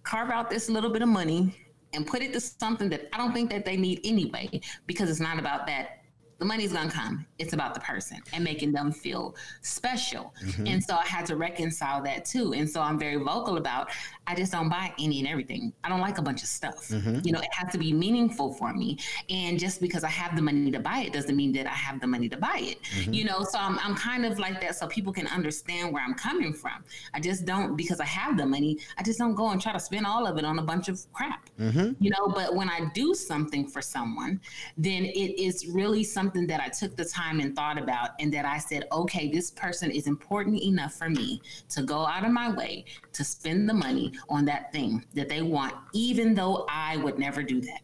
carve out this little bit of money and put it to something that I don't think that they need anyway, because it's not about that the money's gonna come. It's about the person and making them feel special. Mm-hmm. And so I had to reconcile that too. And so I'm very vocal about I just don't buy any and everything. I don't like a bunch of stuff. Mm-hmm. You know, it has to be meaningful for me. And just because I have the money to buy it doesn't mean that I have the money to buy it. Mm-hmm. You know, so I'm, I'm kind of like that so people can understand where I'm coming from. I just don't, because I have the money, I just don't go and try to spend all of it on a bunch of crap. Mm-hmm. You know, but when I do something for someone, then it is really something that I took the time and thought about and that I said, okay, this person is important enough for me to go out of my way to spend the money on that thing that they want, even though I would never do that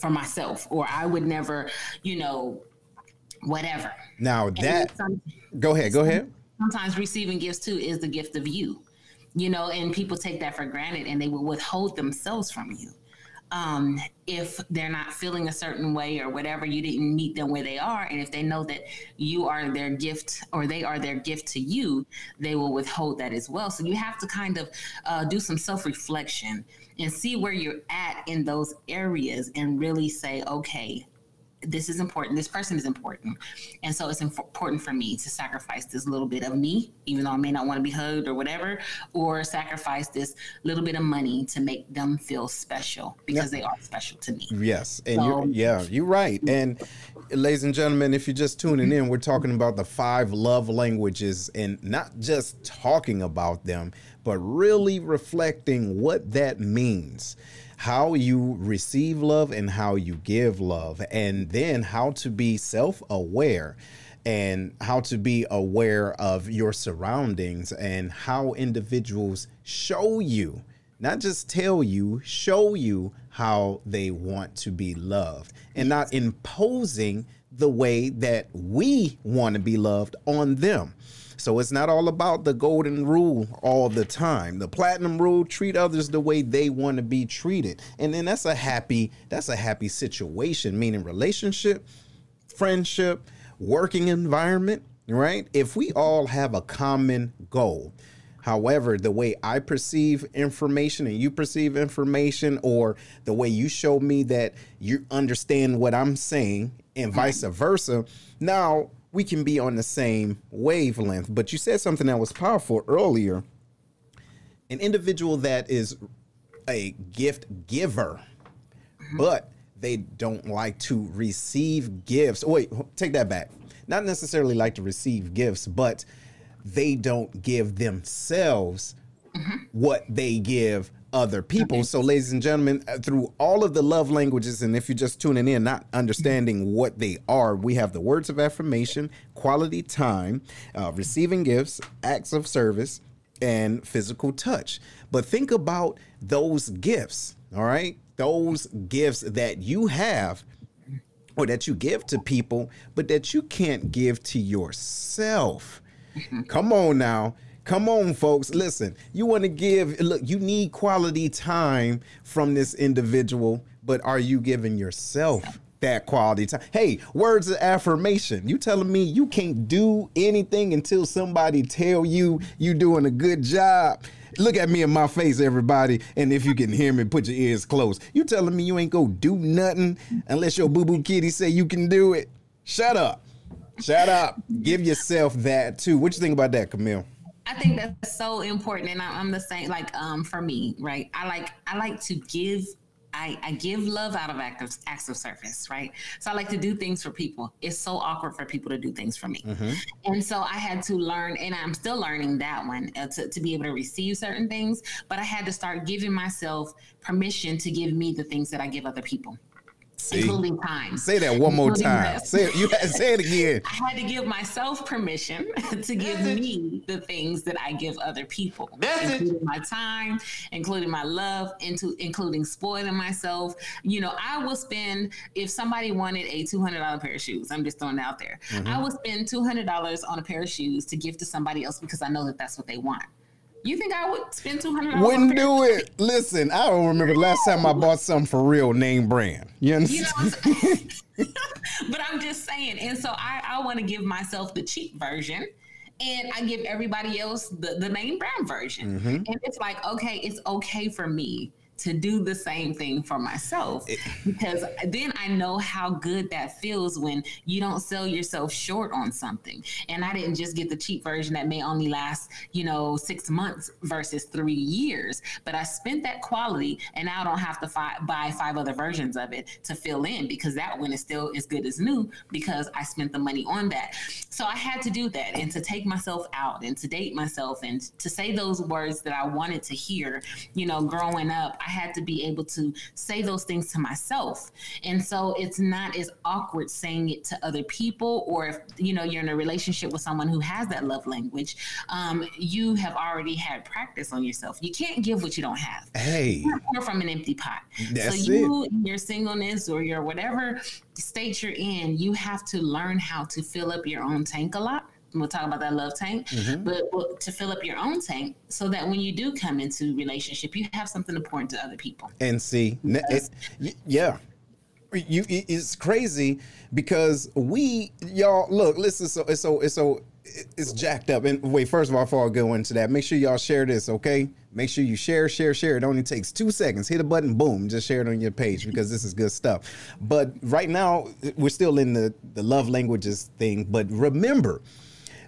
for myself or I would never, you know, whatever. Now that, some, go ahead, go ahead. Sometimes receiving gifts too is the gift of you, you know, and people take that for granted and they will withhold themselves from you um, if they're not feeling a certain way or whatever, you didn't meet them where they are. And if they know that you are their gift or they are their gift to you, they will withhold that as well. So you have to kind of uh, do some self reflection and see where you're at in those areas and really say, okay, this is important. This person is important. And so it's important for me to sacrifice this little bit of me, even though I may not want to be hugged or whatever, or sacrifice this little bit of money to make them feel special because they are special to me. Yes. And so, you're, yeah, you're right. Mm-hmm. And ladies and gentlemen, if you're just tuning in, we're talking about the five love languages and not just talking about them, but really reflecting what that means how you receive love and how you give love, and then how to be self aware and how to be aware of your surroundings and how individuals show you, not just tell you, show you how they want to be loved and not imposing the way that we want to be loved on them. So it's not all about the golden rule all the time. The platinum rule, treat others the way they want to be treated. And then that's a happy, that's a happy situation, meaning relationship, friendship, working environment, right? If we all have a common goal, However, the way I perceive information and you perceive information, or the way you show me that you understand what I'm saying, and vice versa, now we can be on the same wavelength. But you said something that was powerful earlier. An individual that is a gift giver, mm-hmm. but they don't like to receive gifts. Oh, wait, take that back. Not necessarily like to receive gifts, but they don't give themselves mm-hmm. what they give other people. Okay. So, ladies and gentlemen, uh, through all of the love languages, and if you're just tuning in, not understanding what they are, we have the words of affirmation, quality time, uh, receiving gifts, acts of service, and physical touch. But think about those gifts, all right? Those gifts that you have or that you give to people, but that you can't give to yourself. Come on now. Come on, folks. Listen, you want to give, look, you need quality time from this individual, but are you giving yourself that quality time? Hey, words of affirmation. You telling me you can't do anything until somebody tell you you doing a good job? Look at me in my face, everybody. And if you can hear me, put your ears closed. You telling me you ain't go do nothing unless your boo boo kitty say you can do it? Shut up. Shut up. Give yourself that too. What you think about that, Camille? I think that's so important, and I, am the same. Like, um, for me, right? I like I like to give. I, I give love out of acts, of, acts of service, right? So I like to do things for people. It's so awkward for people to do things for me, mm-hmm. and so I had to learn, and I'm still learning that one uh, to to be able to receive certain things. But I had to start giving myself permission to give me the things that I give other people. See? including time. Say that one more time. Say it, you say it again. I had to give myself permission to give me the things that I give other people, Message. including my time, including my love, into including spoiling myself. You know, I will spend if somebody wanted a two hundred dollar pair of shoes. I'm just throwing it out there. Mm-hmm. I will spend two hundred dollars on a pair of shoes to give to somebody else because I know that that's what they want. You think I would spend two hundred? Wouldn't do it. Listen, I don't remember the last time I bought something for real name brand. You understand? You know but I'm just saying, and so I, I want to give myself the cheap version. And I give everybody else the, the name brand version. Mm-hmm. And it's like, okay, it's okay for me to do the same thing for myself because then I know how good that feels when you don't sell yourself short on something. And I didn't just get the cheap version that may only last, you know, six months versus three years, but I spent that quality and now I don't have to fi- buy five other versions of it to fill in because that one is still as good as new because I spent the money on that. So I had to do that and to take myself out and to date myself and to say those words that I wanted to hear, you know, growing up. I had to be able to say those things to myself. And so it's not as awkward saying it to other people, or if you know you're in a relationship with someone who has that love language, um, you have already had practice on yourself. You can't give what you don't have. Hey, pour from an empty pot. That's so you, it. your singleness or your whatever state you're in, you have to learn how to fill up your own tank a lot we'll talk about that love tank mm-hmm. but to fill up your own tank so that when you do come into relationship you have something important to other people and see it, yeah you it's crazy because we y'all look listen so it's so it's so it's jacked up. And wait, first of all, before I go into that, make sure y'all share this, okay? Make sure you share, share, share. It only takes two seconds. Hit a button, boom, just share it on your page because this is good stuff. But right now, we're still in the, the love languages thing. But remember,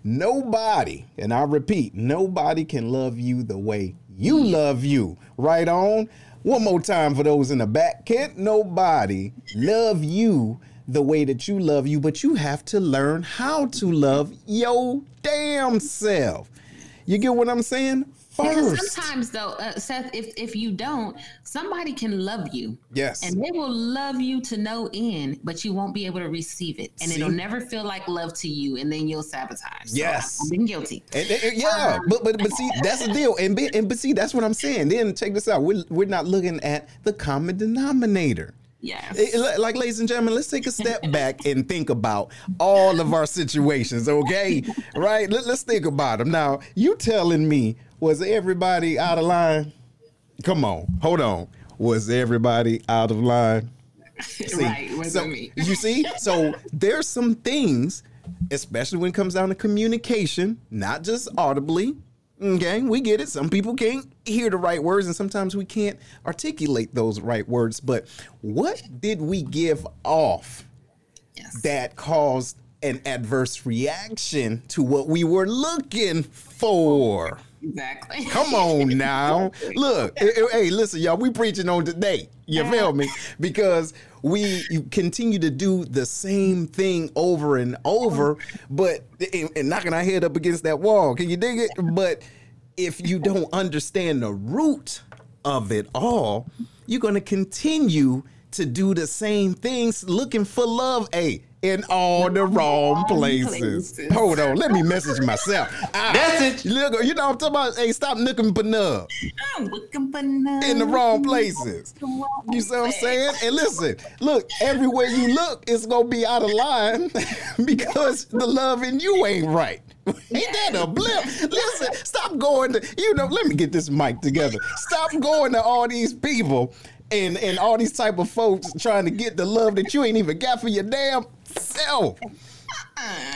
nobody, and I repeat, nobody can love you the way you love you. Right on. One more time for those in the back. Can't nobody love you the way that you love you, but you have to learn how to love your damn self. You get what I'm saying? First. Because sometimes though, uh, Seth, if if you don't, somebody can love you. Yes. And they will love you to no end, but you won't be able to receive it, and See? it'll never feel like love to you, and then you'll sabotage. So yes. I've been guilty. And, and, yeah, um, but but but see, that's the deal, and be, and but see, that's what I'm saying. Then check this out. We're we're not looking at the common denominator. Yes. It, like, ladies and gentlemen, let's take a step back and think about all of our situations, okay? right? Let, us think about them. Now, you telling me, was everybody out of line? Come on, hold on. Was everybody out of line? See, right, was so, me. you see? So there's some things, especially when it comes down to communication, not just audibly, Okay, we get it. Some people can't hear the right words, and sometimes we can't articulate those right words. But what did we give off yes. that caused an adverse reaction to what we were looking for? Exactly. Come on now. Look, eh, eh, hey, listen, y'all, we preaching on today. You feel me? Because we continue to do the same thing over and over, but eh, and, and knocking our head up against that wall. Can you dig it? But if you don't understand the root of it all, you're going to continue to do the same things looking for love. Hey, in all the wrong places. places. Hold on, let me message myself. Message. Look, you know I'm talking about. Hey, stop looking for nub. I'm looking for nub in the wrong places. You see what I'm saying? And listen, look, everywhere you look, it's gonna be out of line because the love in you ain't right. Ain't that a blip? Listen, stop going to, you know, let me get this mic together. Stop going to all these people and and all these type of folks trying to get the love that you ain't even got for your damn self.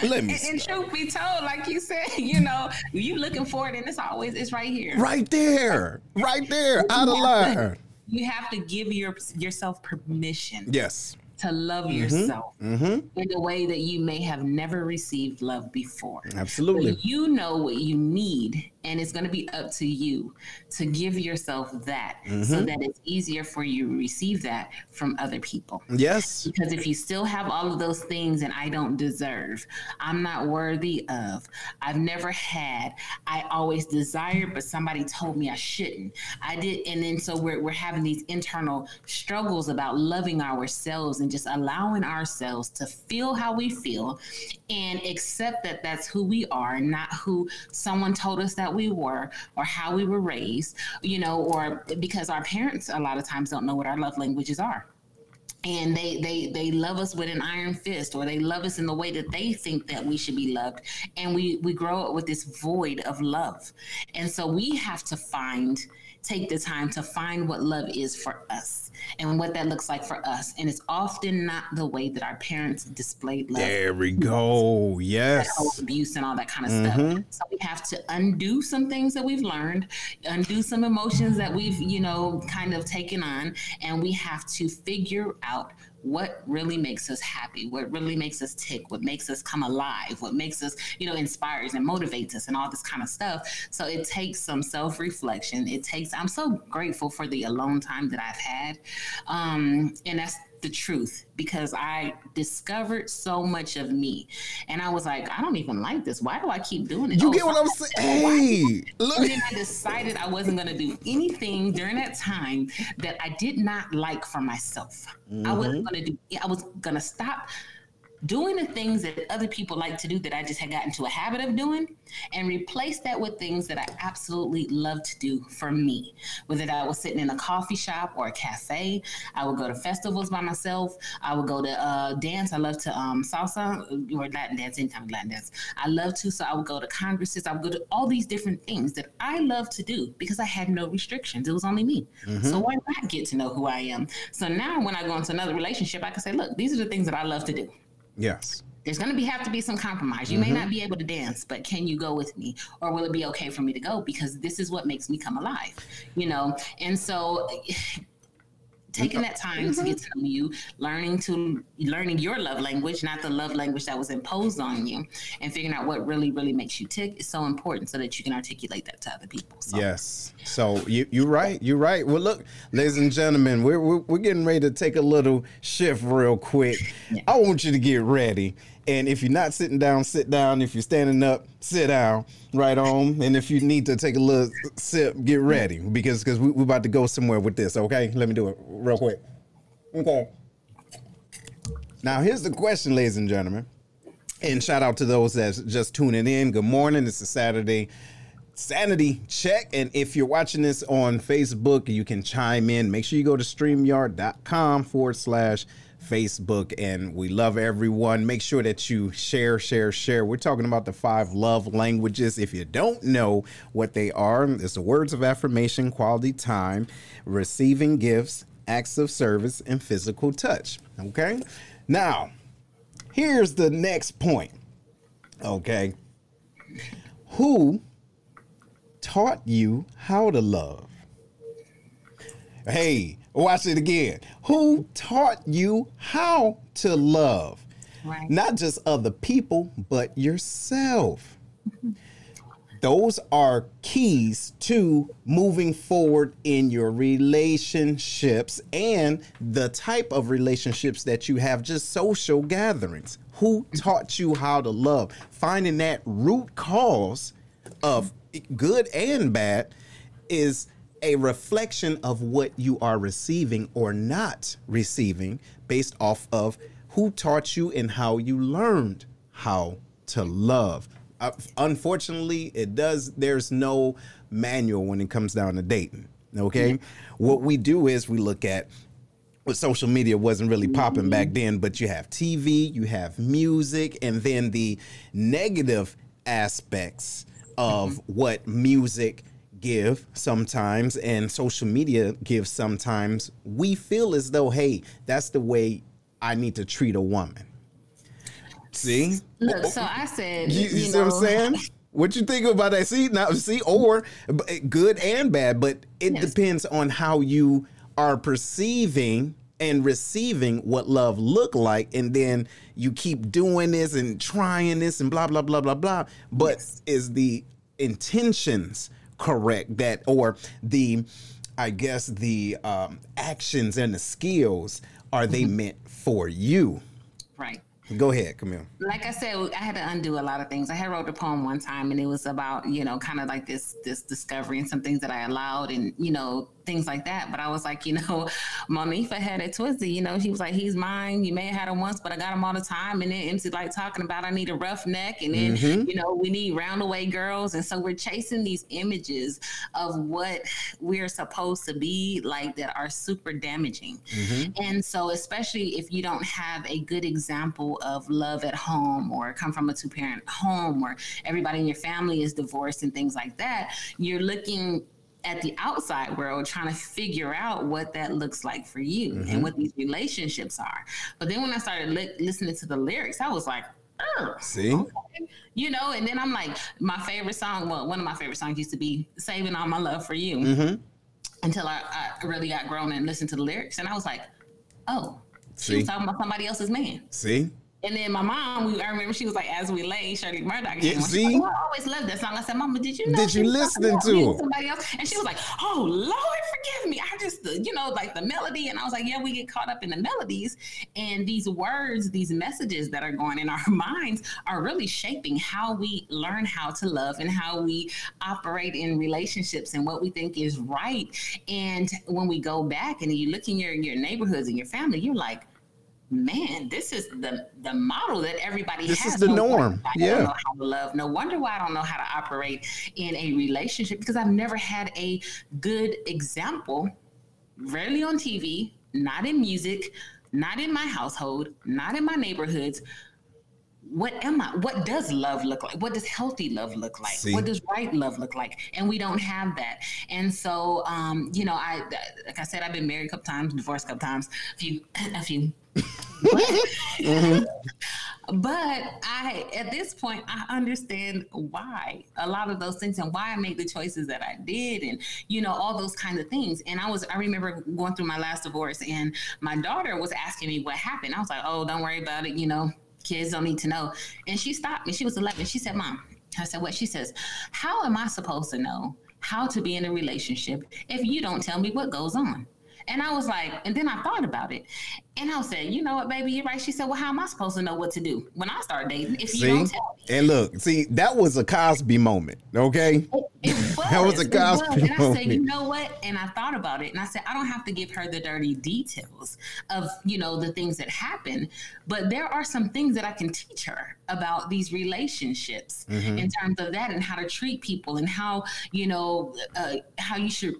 Let me. And, and truth be told, like you said, you know, you looking for it, and it's always it's right here, right there, right there, out of line. You have to give your yourself permission. Yes to love mm-hmm. yourself mm-hmm. in a way that you may have never received love before. Absolutely. But you know what you need and it's going to be up to you to give yourself that mm-hmm. so that it's easier for you to receive that from other people. Yes. Because if you still have all of those things and I don't deserve, I'm not worthy of, I've never had, I always desired, but somebody told me I shouldn't. I did. And then so we're, we're having these internal struggles about loving ourselves and just allowing ourselves to feel how we feel and accept that that's who we are, not who someone told us that we were or how we were raised, you know, or because our parents a lot of times don't know what our love languages are. And they they they love us with an iron fist or they love us in the way that they think that we should be loved. And we we grow up with this void of love. And so we have to find take the time to find what love is for us and what that looks like for us. And it's often not the way that our parents displayed love. There we go. Yes. Abuse and all that kind of mm-hmm. stuff. So we have to undo some things that we've learned, undo some emotions that we've, you know, kind of taken on. And we have to figure out what really makes us happy, what really makes us tick, what makes us come alive, what makes us, you know, inspires and motivates us and all this kind of stuff. So it takes some self reflection. It takes, I'm so grateful for the alone time that I've had. Um, and that's the truth because I discovered so much of me. And I was like, I don't even like this. Why do I keep doing it? You oh, get what I'm saying? Hey, look. And then I decided I wasn't going to do anything during that time that I did not like for myself. Mm-hmm. I wasn't going to do, I was going to stop doing the things that other people like to do that I just had gotten to a habit of doing and replace that with things that I absolutely love to do for me. Whether that was sitting in a coffee shop or a cafe, I would go to festivals by myself. I would go to uh, dance. I love to um, salsa or Latin dance, any kind of Latin dance. I love to, so I would go to congresses. I would go to all these different things that I love to do because I had no restrictions. It was only me. Mm-hmm. So why not get to know who I am? So now when I go into another relationship, I can say, look, these are the things that I love to do. Yes. there's going to be have to be some compromise. You mm-hmm. may not be able to dance, but can you go with me, or will it be okay for me to go because this is what makes me come alive, you know? And so taking that time mm-hmm. to get to know you, learning to learning your love language, not the love language that was imposed on you, and figuring out what really, really makes you tick is so important so that you can articulate that to other people. So. Yes. So you you're right. You're right. Well, look, ladies and gentlemen, we're we're, we're getting ready to take a little shift real quick. Yeah. I want you to get ready. And if you're not sitting down, sit down. If you're standing up, sit down. Right on. And if you need to take a little sip, get ready because because we, we're about to go somewhere with this. Okay, let me do it real quick. Okay. Now here's the question, ladies and gentlemen. And shout out to those that's just tuning in. Good morning. It's a Saturday sanity check. And if you're watching this on Facebook, you can chime in. Make sure you go to streamyard.com forward slash Facebook, and we love everyone. Make sure that you share, share, share. We're talking about the five love languages. If you don't know what they are, it's the words of affirmation, quality time, receiving gifts, acts of service, and physical touch. Okay. Now, here's the next point. Okay. Who taught you how to love? Hey, Watch it again. Who taught you how to love? Right. Not just other people, but yourself. Those are keys to moving forward in your relationships and the type of relationships that you have, just social gatherings. Who taught you how to love? Finding that root cause of good and bad is a reflection of what you are receiving or not receiving based off of who taught you and how you learned how to love. Uh, unfortunately, it does, there's no manual when it comes down to dating. Okay. Mm-hmm. What we do is we look at what social media wasn't really popping back then, but you have TV, you have music, and then the negative aspects of mm-hmm. what music give sometimes and social media gives sometimes, we feel as though, hey, that's the way I need to treat a woman. See? Look, so I said, you, you, you see know. what I'm saying? What you think about that? See now, see, or good and bad, but it yes. depends on how you are perceiving and receiving what love look like, and then you keep doing this and trying this and blah blah blah blah blah. But yes. is the intentions correct that or the I guess the um, actions and the skills are they mm-hmm. meant for you? Right. Go ahead, Camille. Like I said, I had to undo a lot of things. I had wrote a poem one time, and it was about you know kind of like this this discovery and some things that I allowed, and you know things like that. But I was like, you know, Monifa had it twisted. You know, she was like, he's mine. You may have had him once, but I got him all the time. And then MC Lyte talking about I need a rough neck, and then mm-hmm. you know we need roundaway girls, and so we're chasing these images of what we're supposed to be like that are super damaging. Mm-hmm. And so, especially if you don't have a good example of love at home, or come from a two parent home, or everybody in your family is divorced and things like that, you're looking at the outside world trying to figure out what that looks like for you mm-hmm. and what these relationships are. But then when I started li- listening to the lyrics, I was like, See, okay. you know, and then I'm like, my favorite song, well, one of my favorite songs used to be "Saving All My Love for You." Mm-hmm. Until I, I, really got grown and listened to the lyrics, and I was like, oh, See? she was talking about somebody else's man. See, and then my mom, we, I remember she was like, "As we lay," Shirley Murdock. Yeah, see, like, oh, I always loved that song. I said, "Mama, did you know did you listen to somebody else?" And she was like, "Oh Lord, forgive me. I just, you know, like the melody." And I was like, "Yeah, we get caught up in the melodies, and these words, these messages that are going in our minds are really shaping how we learn how to love and how we operate in relationships and what we think is right. And when we go back and you look in your your neighborhoods and your family, you're like." Man, this is the the model that everybody this has. is the no norm. yeah. know how to love. No wonder why I don't know how to operate in a relationship because I've never had a good example, rarely on TV, not in music, not in my household, not in my neighborhoods. What am I? What does love look like? What does healthy love look like? See? What does right love look like? And we don't have that. And so, um, you know, I like I said, I've been married a couple times, divorced a couple times, a few, a few mm-hmm. But I, at this point, I understand why a lot of those things and why I made the choices that I did, and you know all those kinds of things. And I was, I remember going through my last divorce, and my daughter was asking me what happened. I was like, "Oh, don't worry about it. You know, kids don't need to know." And she stopped me. She was 11. She said, "Mom," I said, "What?" She says, "How am I supposed to know?" How to be in a relationship if you don't tell me what goes on. And I was like, and then I thought about it. And I said, you know what, baby, you're right. She said, well, how am I supposed to know what to do when I start dating if see? you don't tell me? And look, see, that was a Cosby moment, okay? It, it was, that was a Cosby was. And I said, you know what? And I thought about it, and I said, I don't have to give her the dirty details of you know the things that happen, but there are some things that I can teach her about these relationships Mhm. in terms of that and how to treat people and how you know uh, how you should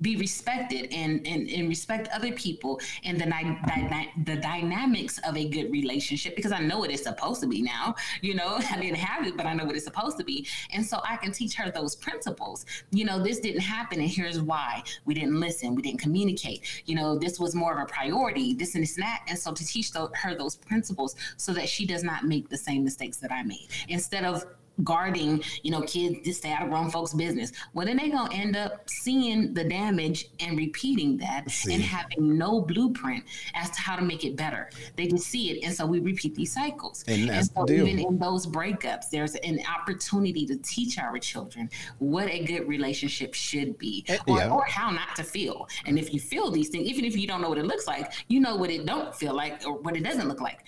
be respected and, and, and respect other people and the, dy- the dynamics of a good relationship because I know what it's supposed to be now. You know, I didn't have it, but I know what it's supposed to be. And so I can teach her those principles. You know, this didn't happen and here's why. We didn't listen, we didn't communicate. You know, this was more of a priority, this and this and that. And so to teach her those principles so that she does not make the same mistakes that I made. Instead of guarding, you know, kids to stay out of grown folks' business. Well, then they're gonna end up seeing the damage and repeating that See. and having no blueprint as to how to make it better. They just see it, and so we repeat these cycles. And that's so even in those breakups, there's an opportunity to teach our children what a good relationship should be, Eh, or, yeah. or how not to feel. And if you feel these things, even if you don't know what it looks like, you know what it don't feel like or what it doesn't look like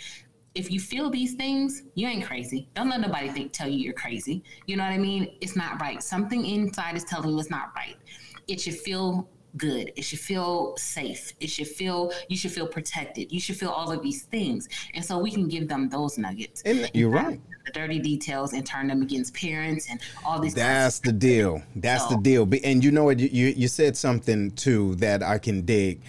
if you feel these things, you ain't crazy. Don't let nobody think tell you you're crazy. You know what I mean? It's not right. Something inside is telling you it's not right. It should feel good. It should feel safe. It should feel you should feel protected. You should feel all of these things. And so we can give them those nuggets. And you're right. The dirty details and turn them against parents and all these That's the deal. That's the deal. And you know what? You, you you said something too that I can dig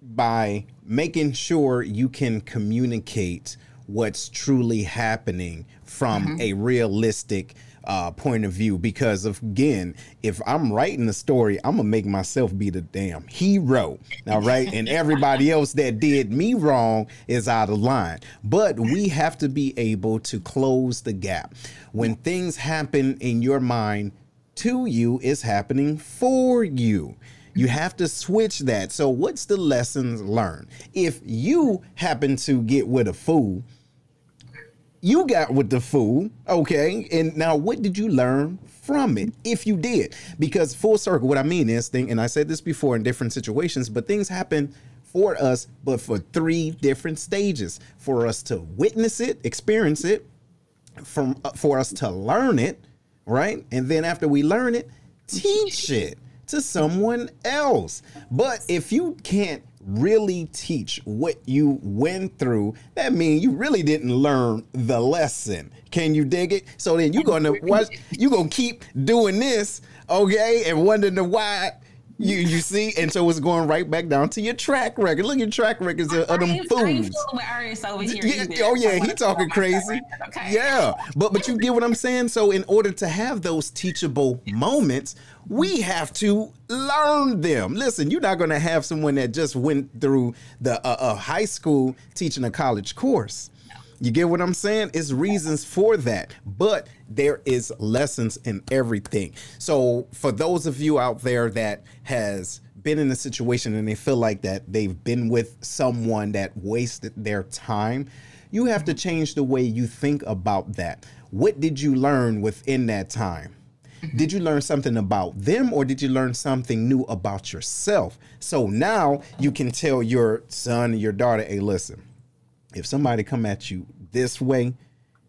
by making sure you can communicate what's truly happening from a realistic uh, point of view. Because of, again, if I'm writing the story, I'm gonna make myself be the damn hero. All right, and everybody else that did me wrong is out of line. But we have to be able to close the gap when things happen in your mind to you is happening for you. You have to switch that. So, what's the lessons learned? If you happen to get with a fool, you got with the fool, okay? And now, what did you learn from it? If you did, because full circle, what I mean is, thing, and I said this before in different situations, but things happen for us, but for three different stages for us to witness it, experience it, from uh, for us to learn it, right? And then after we learn it, teach it to someone else. But if you can't really teach what you went through, that means you really didn't learn the lesson. Can you dig it? So then you're gonna watch, you gonna keep doing this, okay, and wondering why. You you see, and so it's going right back down to your track record. Look at your track records of, of I them I ain't fools. with Arius over here Yeah, oh yeah, he talking crazy. okay? Yeah, but but you get what I'm saying. So in order to have those teachable moments, we have to learn them. Listen, you're not going to have someone that just went through the uh, uh, high school teaching a college course. You get what I'm saying? It's reasons for that, but there is lessons in everything. So for those of you out there that has been in a situation and they feel like that they've been with someone that wasted their time, you have to change the way you think about that. What did you learn within that time? Did you learn something about them or did you learn something new about yourself? So now you can tell your son your daughter, hey, listen, if somebody come at you this way,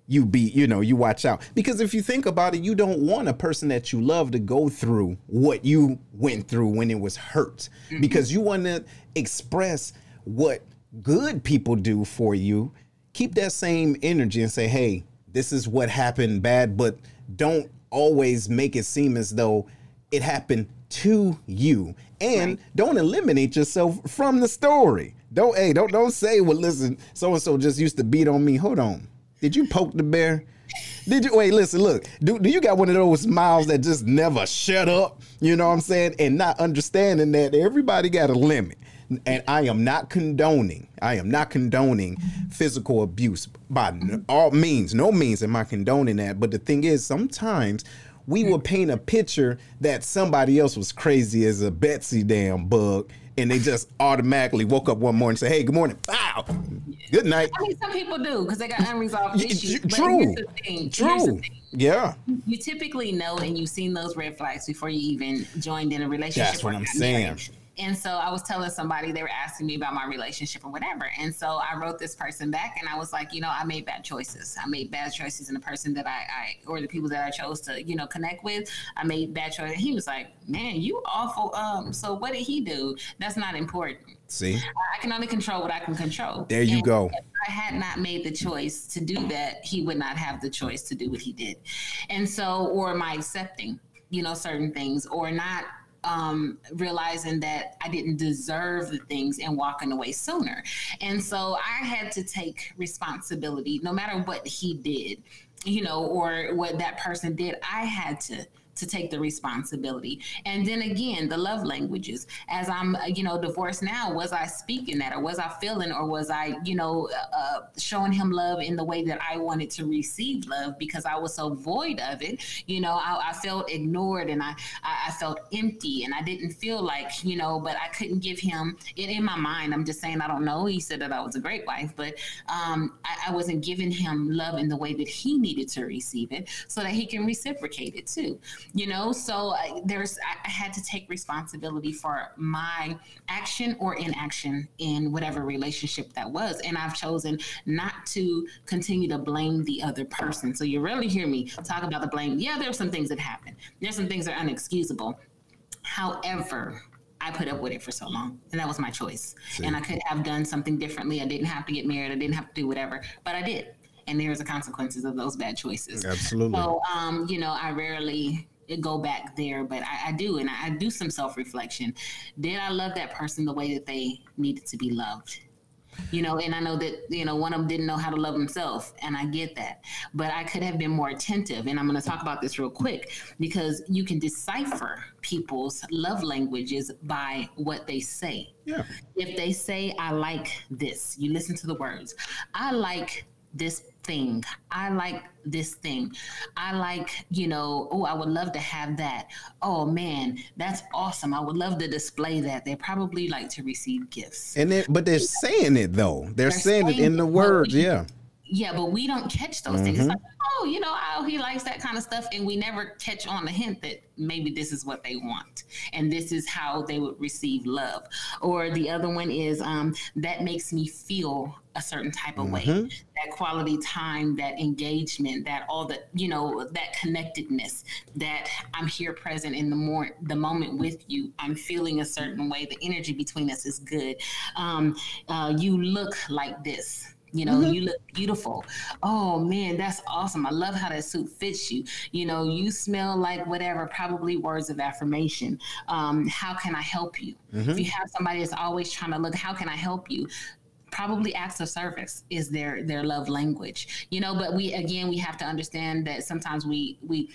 you be, you know, you watch out. Because if you think about it, you don't want a person that you love to go through what you went through when it was hurt. Mm-hmm. Because you want to express what good people do for you. Keep that same energy and say, hey, this is what happened bad, but don't always make it seem as though it happened to you. And don't eliminate yourself from the story. Don't hey, don't don't say, well, listen, so and so just used to beat on me. Hold on. Did you poke the bear? Did you wait? Listen, look. Do, do you got one of those smiles that just never shut up? You know what I'm saying? And not understanding that everybody got a limit. And I am not condoning. I am not condoning physical abuse by all means. No means am I condoning that. But the thing is, sometimes we will paint a picture that somebody else was crazy as a Betsy damn bug and they just automatically woke up one morning and say, "Hey, good morning, wow, good night." I mean, some people do because they got unresolved issues. True, true, yeah. You typically know, and you've seen those red flags before you even joined in a relationship. That's what I'm saying. Married. And so I was telling somebody, they were asking me about my relationship or whatever. And so I wrote this person back and I was like, you know, I made bad choices. I made bad choices in the person that I, I or the people that I chose to, you know, connect with. I made bad choices. He was like, man, you awful. Um, so what did he do? That's not important. See, I can only control what I can control. There you and go. If I had not made the choice to do that, he would not have the choice to do what he did. And so, or am I accepting, you know, certain things or not um, realizing that I didn't deserve the things and walking away sooner. And so I had to take responsibility, no matter what he did, you know, or what that person did, I had to to take the responsibility. And then again, the love languages. As I'm, you know, divorced now, was I speaking that, or was I feeling, or was I, you know, uh, showing him love in the way that I wanted to receive love because I was so void of it. You know, I, I felt ignored and I, I, I felt empty, and I didn't feel like, you know, but I couldn't give him it in my mind. I'm just saying, I don't know. He said that I was a great wife, but um, I, I wasn't giving him love in the way that he needed to receive it, so that he can reciprocate it too you know so uh, there's i had to take responsibility for my action or inaction in whatever relationship that was and i've chosen not to continue to blame the other person so you rarely hear me talk about the blame yeah there's some things that happen there's some things that are unexcusable however I put up with it for so long, and that was my choice. See. And I could have done something differently. I didn't have to get married. I didn't have to do whatever, but I did. And there's the consequences of those bad choices. Absolutely. So, um, you know, I rarely go back there, but I, I do, and I, I do some self reflection. Did I love that person the way that they needed to be loved? you know and i know that you know one of them didn't know how to love himself and i get that but i could have been more attentive and i'm going to talk about this real quick because you can decipher people's love languages by what they say yeah if they say i like this you listen to the words i like this thing. I like this thing. I like, you know, oh, I would love to have that. Oh man, that's awesome. I would love to display that. They probably like to receive gifts. And it, but they're saying it though. They're, they're saying, saying, it in the words, yeah. Yeah, but we don't catch those mm-hmm. things. It's like, oh, you know, oh, he likes that kind of stuff. And we never catch on the hint that maybe this is what they want and this is how they would receive love. Or the other one is um, that makes me feel a certain type of mm-hmm. way. That quality time, that engagement, that all the, you know, that connectedness, that I'm here present in the more the moment with you. I'm feeling a certain way. The energy between us is good. Um, uh, you look like this you know, mm-hmm. you look beautiful. Oh man, that's awesome. I love how that suit fits you. You know, you smell like whatever, probably words of affirmation. Um, how can I help you? Mm-hmm. If you have somebody that's always trying to look, how can I help you? Probably acts of service is their their love language you know but we again we have to understand that sometimes we we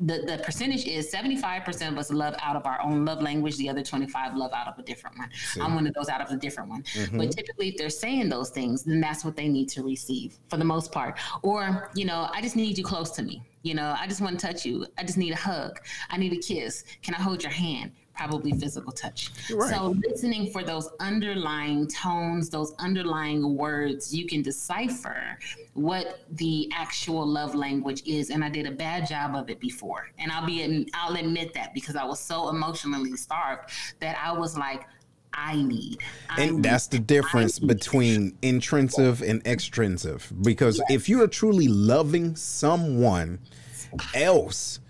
the, the percentage is 75% of us love out of our own love language. The other 25 love out of a different one. See. i'm one of those out of a different one. Mm-hmm. but typically if they're saying those things then that's what they need to receive for the most part. Or you know i just need you close to me. You know i just want to touch you. I just need a hug. I need a kiss. Can i hold your hand probably physical touch. Right. So listening for those underlying tones, those underlying words, you can decipher what the actual love language is. And I did a bad job of it before. And I'll be I'll admit that because I was so emotionally starved that I was like, I need. I and need, that's the difference between intrinsic and extrinsic. Because yes. if you are truly loving someone else,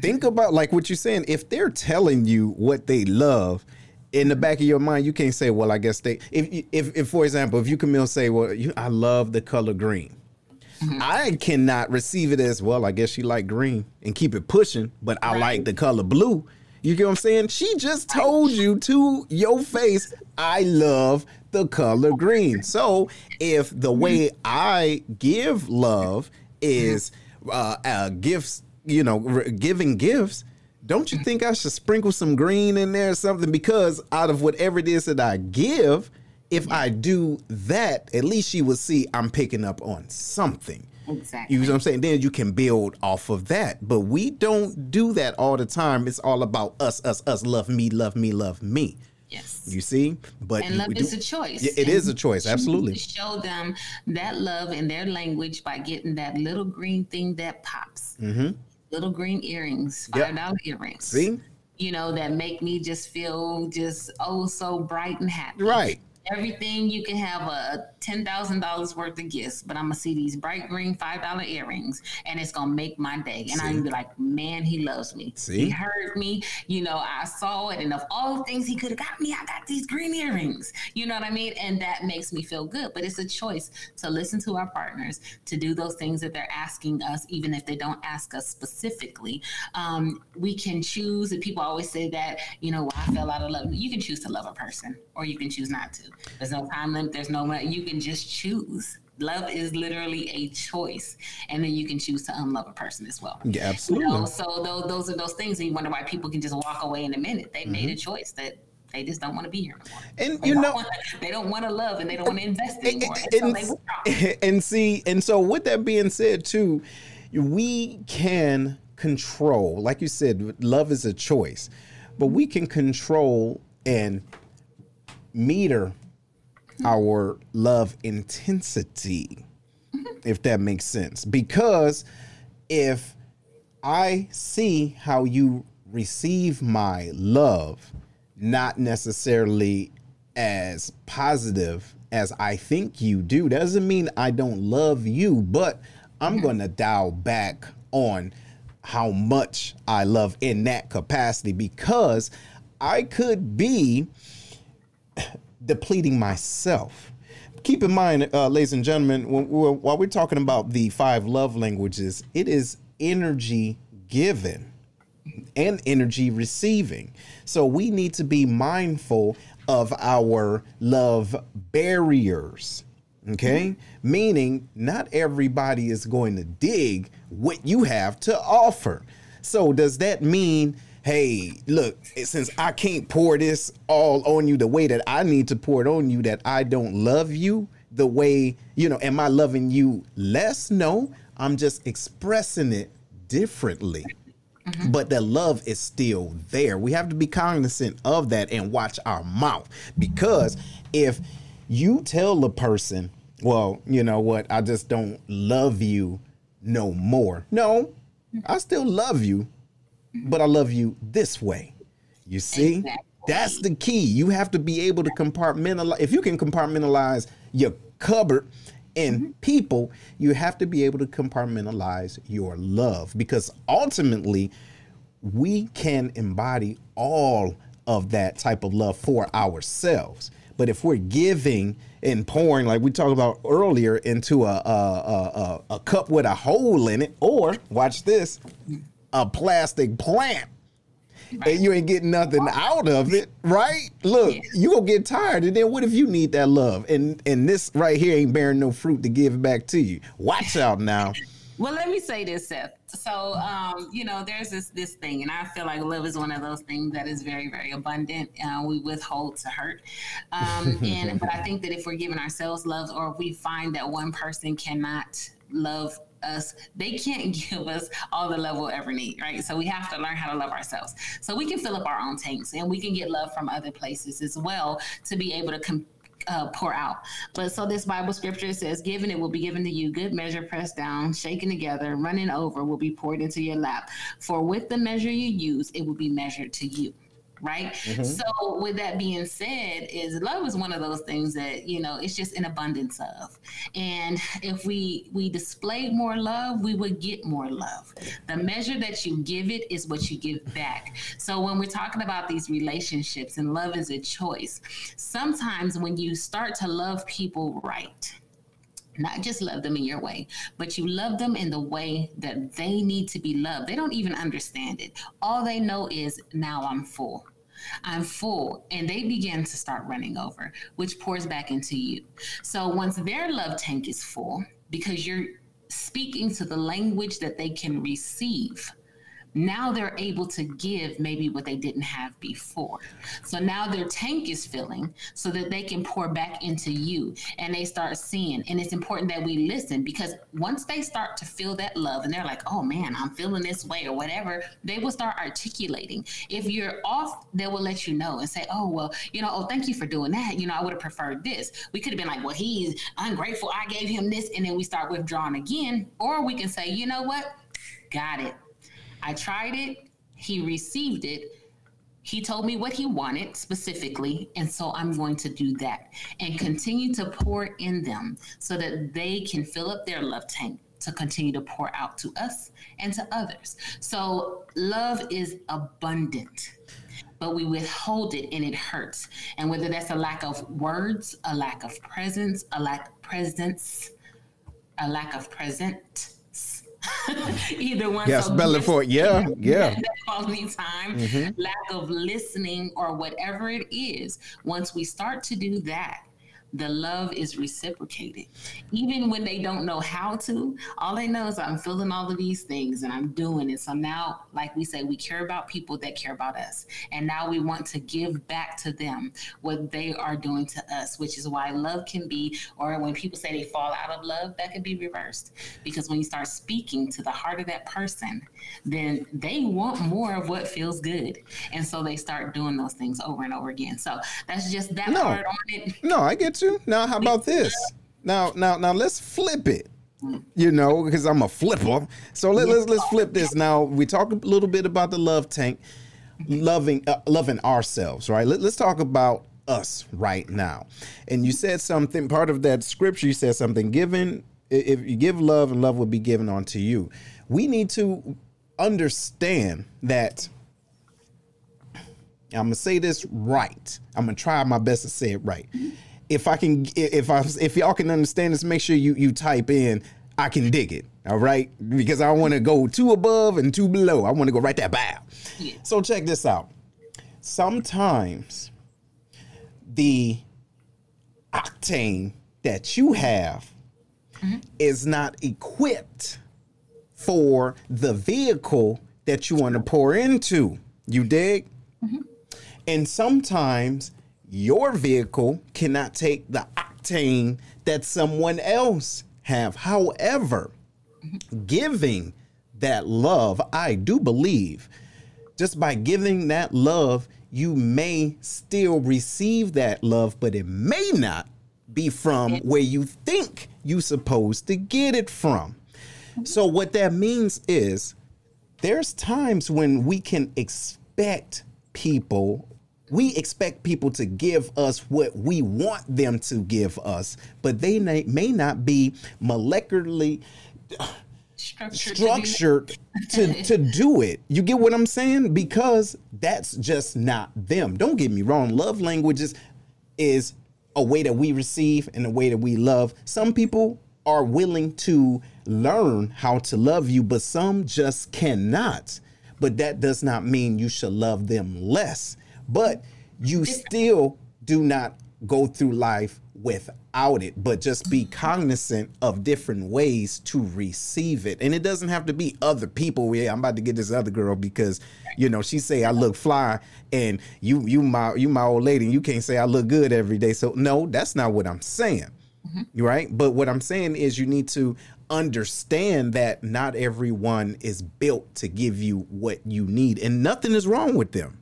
think about like what you're saying. If they're telling you what they love, in the back of your mind, you can't say, "Well, I guess they." If if, if for example, if you Camille say, "Well, you, I love the color green," mm-hmm. I cannot receive it as well. I guess she like green and keep it pushing, but I right. like the color blue. You get what I'm saying? She just told you to your face, I love the color green. So if the way I give love is uh, uh, gifts, you know, giving gifts, don't you think I should sprinkle some green in there or something? Because out of whatever it is that I give, if I do that, at least she will see I'm picking up on something. Exactly. You know what I'm saying? Then you can build off of that. But we don't do that all the time. It's all about us, us, us. Love me, love me, love me. Yes. You see, but and love do, is a choice. It and is a choice. Absolutely. Show them that love in their language by getting that little green thing that pops. Mm-hmm. Little green earrings, five dollar yep. earrings. See, you know that make me just feel just oh so bright and happy. Right everything you can have a ten thousand dollars worth of gifts, but I'm gonna see these bright green five dollar earrings, and it's gonna make my day. And I'm going to be like, man, he loves me. See? He heard me. You know, I saw it, and of all the things he could have got me, I got these green earrings. You know what I mean? And that makes me feel good. But it's a choice to listen to our partners, to do those things that they're asking us, even if they don't ask us specifically. Um, we can choose. And people always say that, you know, well, I fell out of love. You can choose to love a person, or you can choose not to. There's no time limit. There's no you can just choose. Love is literally a choice, and then you can choose to unlove a person as well. Yeah, absolutely. You know, so those, those are those things, and you wonder why people can just walk away in a minute. They mm-hmm. made a choice that they just don't want to be here anymore. And they you know, wanna, they don't want to love and they don't want to invest anymore. And, and, so and see, and so with that being said, too, we can control, like you said, love is a choice, but we can control and meter our love intensity, if that makes sense. Because if I see how you receive my love, not necessarily as positive as I think you do, doesn't mean I don't love you, but I'm mm-hmm. going to dial back on how much I love in that capacity because I could be depleting myself. Keep in mind, uh, ladies and gentlemen, when, while we're talking about the five love languages, it is energy given and energy receiving. So we need to be mindful of our love barriers. Okay? Mm-hmm. Meaning, not everybody is going to dig what you have to offer. So, does that mean hey, look, since I can't pour this all on you the way that I need to pour it on you, that I don't love you the way, you know, am I loving you less? No, I'm just expressing it differently. Mm-hmm. But the love is still there. We have to be cognizant of that and watch our mouth because if you tell the person, well, you know what, I just don't love you no more. No, I still love you but I love you this way. You see? Exactly. That's the key. You have to be able to compartmentalize. If you can compartmentalize your cupboard and mm-hmm. people, you have to be able to compartmentalize your love because ultimately we can embody all of that type of love for ourselves. But if we're giving and pouring, like we talked about earlier, into a, a, a, a cup with a hole in it, or watch this, a plastic plant right. and you ain't getting nothing out of it, right? Look, yeah. you gonna get tired, and then what if you need that love and and this right here ain't bearing no fruit to give back to you? Watch out now. Well, let me say this, Seth. So, um, you know, there's this this thing, and I feel like love is one of those things that is very, very abundant. Uh, we withhold to hurt, um, and but I think that if we're giving ourselves love, or if we find that one person cannot love us they can't give us all the love we'll ever need right so we have to learn how to love ourselves so we can fill up our own tanks and we can get love from other places as well to be able to com- uh, pour out. But so this Bible scripture says, "Given it will be given to you, good measure, pressed down, shaken together, running over, will be poured into your lap. For with the measure you use, it will be measured to you." Right? Mm-hmm. so with that being said is love is one of those things that you know it's just an abundance of. And if we we display more love we would get more love. The measure that you give it is what you give back. So when we're talking about these relationships and love is a choice sometimes when you start to love people right not just love them in your way, but you love them in the way that they need to be loved. They don't even understand it. All they know is now I'm full. I'm full. And they begin to start running over, which pours back into you. So once their love tank is full, because you're speaking to the language that they can receive now they're able to give maybe what they didn't have before. So now their tank is filling so that they can pour back into you and they start seeing. And it's important that we listen because once they start to feel that love and they're like, oh man, I'm feeling this way or whatever, they will start articulating. If you're off, they will let you know and say, oh, well, you know, oh, thank you for doing that. You know, I would have preferred this. We could have been like, well, he's ungrateful. I gave him this. And then we start withdrawing again. Or we can say, you know what? Got it I tried it, he received it. He told me what he wanted specifically, and so I'm going to do that and continue to pour in them so that they can fill up their love tank to continue to pour out to us and to others. So, love is abundant, but we withhold it and it hurts. And whether that's a lack of words, a lack of presence, a lack of presence, a lack of present, Either one. Spell it for it. Yeah, yeah. quality time, mm-hmm. lack of listening, or whatever it is. Once we start to do that, the love is reciprocated. Even when they don't know how to, all they know is I'm feeling all of these things and I'm doing it. So now, like we say, we care about people that care about us. And now we want to give back to them what they are doing to us, which is why love can be, or when people say they fall out of love, that can be reversed. Because when you start speaking to the heart of that person, then they want more of what feels good. And so they start doing those things over and over again. So that's just that no. part on it. No, I get Now, how about this? Now, now, now, let's flip it. You know, because I'm a flipper. So let, us let's flip this. Now, we talk a little bit about the love tank, loving uh, loving ourselves, right? Let, let's talk about us right now. And you said something. Part of that scripture, you said something. Given, if you give love, and love will be given unto you. We need to understand that I'm gonna say this right. I'm gonna try my best to say it right if I can, if I, if y'all can understand this, make sure you you type in. I can dig it. All right, because I want to go two above and two below. I want to go right there, bow. Yeah. So check this out. Sometimes the octane that you have mm-hmm. is not equipped for the vehicle that you want to pour into. You dig? Mm-hmm. And sometimes your vehicle cannot take the octane that someone else have. However, giving that love, I do believe, just by giving that love, you may still receive that love, but it may not be from where you think you're supposed to get it from. So, what that means is there's times when we can expect people we expect people to give us what we want them to give us, but they may, not be molecularly structured, structured to, to do it. You get what I'm saying? Because that's just not them. Don't get me wrong. Love languages is a way that we receive and a way that we love. Some people are willing to learn how to love you, but some just cannot. But that does not mean you should love them less but you still do not go through life without it, but just be cognizant of different ways to receive it. And it doesn't have to be other people. Yeah, I'm about to get this other girl because you know she say I look fly, and you you my you my old lady, and you can't say I look good every day. So no, that's not what I'm saying. Mm-hmm. Right? But what I'm saying is you need to understand that not everyone is built to give you what you need, and nothing is wrong with them.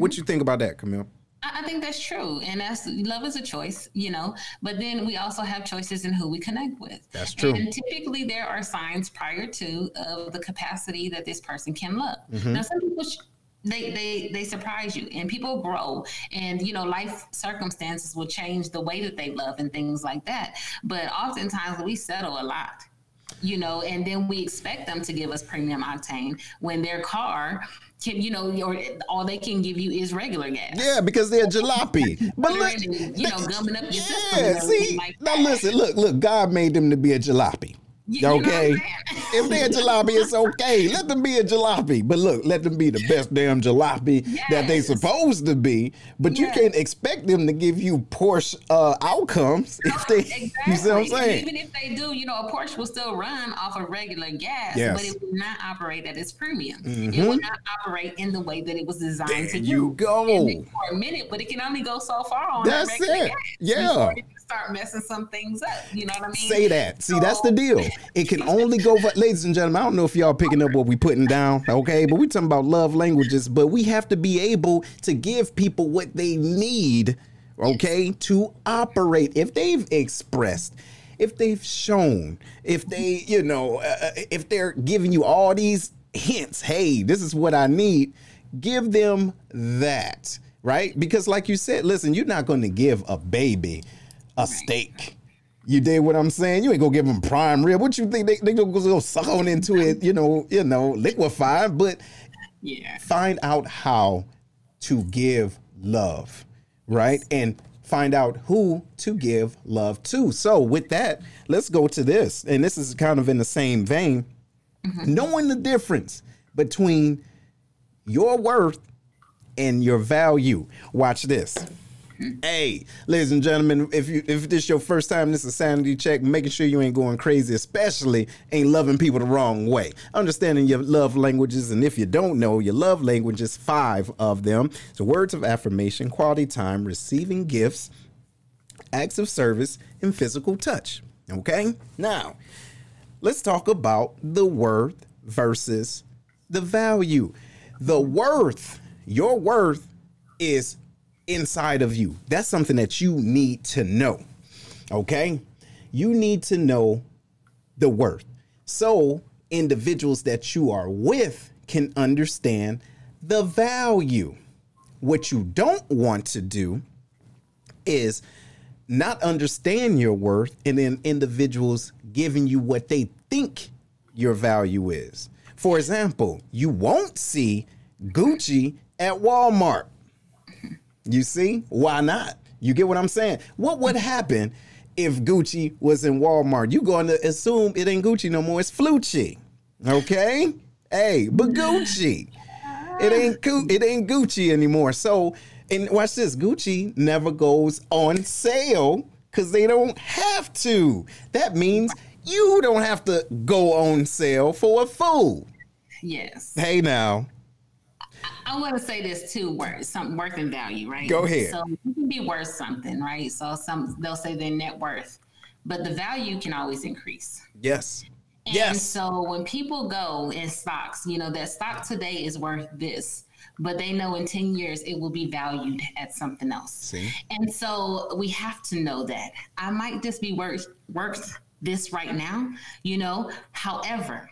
What you think about that, Camille? I think that's true. And that's love is a choice, you know, but then we also have choices in who we connect with. That's true. And typically there are signs prior to of the capacity that this person can love. Mm-hmm. Now, some people, sh- they, they, they surprise you and people grow and, you know, life circumstances will change the way that they love and things like that. But oftentimes we settle a lot you know, and then we expect them to give us premium octane when their car can you know or all they can give you is regular gas. Yeah, because they're jalopy. but look, you know, gumming up your yeah, system. See, like now listen, look, look, God made them to be a jalopy. Okay, if they're a jalopy, it's okay. Let them be a jalopy, but look, let them be the best damn jalopy yes. that they supposed to be. But yes. you can't expect them to give you Porsche uh, outcomes if they. Exactly. You see what I'm saying? Even if they do, you know, a Porsche will still run off of regular gas, yes. but it will not operate at its premium. Mm-hmm. It will not operate in the way that it was designed there to do. You go for a minute, but it can only go so far on That's it. Gas yeah start messing some things up. You know what I mean? Say that. See, so, that's the deal. It can only go for, ladies and gentlemen. I don't know if y'all picking up what we putting down, okay? But we talking about love languages, but we have to be able to give people what they need, okay, to operate. If they've expressed, if they've shown, if they, you know, uh, uh if they're giving you all these hints, hey, this is what I need, give them that right? Because, like you said, listen, you're not going to give a baby a steak. You did what I'm saying? You ain't gonna give them prime rib. What you think they they gonna go suck on into it? You know, you know, liquefy. But yeah, find out how to give love, right? And find out who to give love to. So with that, let's go to this, and this is kind of in the same vein. Mm-hmm. Knowing the difference between your worth and your value. Watch this. Mm-hmm. Hey, ladies and gentlemen, if you if this is your first time, this is a sanity check. Making sure you ain't going crazy, especially ain't loving people the wrong way. Understanding your love languages, and if you don't know, your love languages, five of them. So words of affirmation, quality time, receiving gifts, acts of service, and physical touch. Okay? Now, let's talk about the worth versus the value. The worth, your worth is inside of you. That's something that you need to know. Okay? You need to know the worth. So, individuals that you are with can understand the value. What you don't want to do is not understand your worth and then individuals giving you what they think your value is. For example, you won't see Gucci at Walmart you see? Why not? You get what I'm saying? What would happen if Gucci was in Walmart? You going to assume it ain't Gucci no more. It's Flucci. Okay? Hey, but Gucci. It ain't it ain't Gucci anymore. So, and watch this, Gucci never goes on sale cuz they don't have to. That means you don't have to go on sale for a fool. Yes. Hey now. I want to say this too, worth something worth and value, right? Go ahead. So you can be worth something, right? So some they'll say their net worth, but the value can always increase. Yes. And yes. so when people go in stocks, you know, that stock today is worth this, but they know in 10 years it will be valued at something else. See? And so we have to know that. I might just be worth worth this right now, you know. However,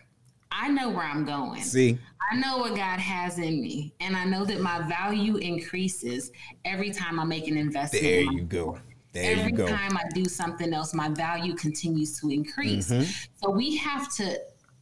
I know where I'm going. See, I know what God has in me, and I know that my value increases every time I make an investment. There you go. There every you go. time I do something else, my value continues to increase. Mm-hmm. So we have to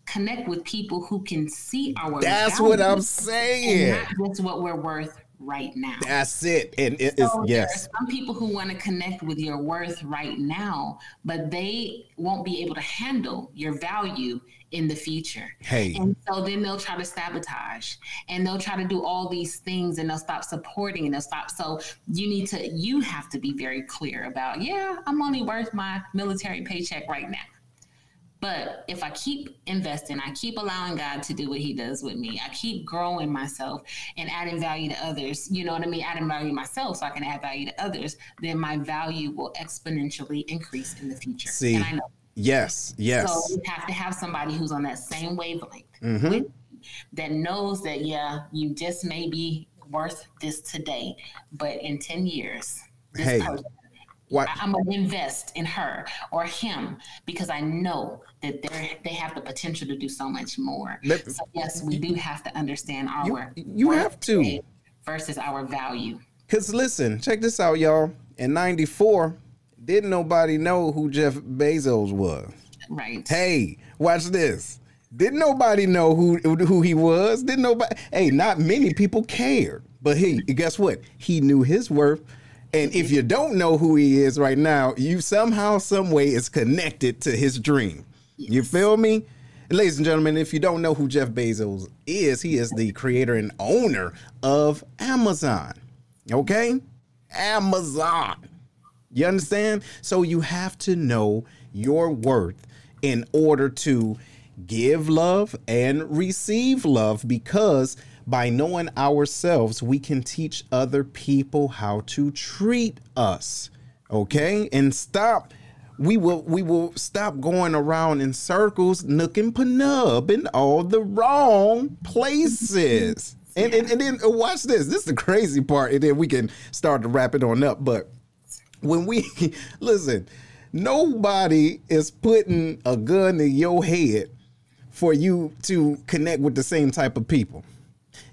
connect with people who can see our. That's what I'm saying. not just what we're worth right now. That's it. And it so is yes. some people who want to connect with your worth right now, but they won't be able to handle your value in the future. Hey. And so then they'll try to sabotage and they'll try to do all these things and they'll stop supporting and they'll stop. So you need to, you have to be very clear about, yeah, I'm only worth my military paycheck right now. But if I keep investing, I keep allowing God to do what He does with me, I keep growing myself and adding value to others, you know what I mean? Adding value to myself so I can add value to others, then my value will exponentially increase in the future. See, yes, yes. So you have to have somebody who's on that same wavelength mm-hmm. with, that knows that, yeah, you just may be worth this today, but in 10 years, this hey. person what? I'm gonna invest in her or him because I know that they they have the potential to do so much more. Let, so yes, we do have to understand our you, you have to versus our value. Cause listen, check this out, y'all. In '94, didn't nobody know who Jeff Bezos was. Right. Hey, watch this. Didn't nobody know who who he was? Didn't nobody? Hey, not many people cared. But he, guess what? He knew his worth and if you don't know who he is right now, you somehow, some way is connected to his dream. Yes. You feel me? ladies and gentlemen, if you don't know who Jeff Bezos is, he is the creator and owner of Amazon. Okay? Amazon. You understand? So you have to know your worth in order to give love and receive love because by knowing ourselves, we can teach other people how to treat us. Okay? And stop we will we will stop going around in circles, nook and penub in all the wrong places. And, and, and then uh, watch this. This is the crazy part, and then we can start to wrap it on up. But when we listen, nobody is putting a gun in your head for you to connect with the same type of people,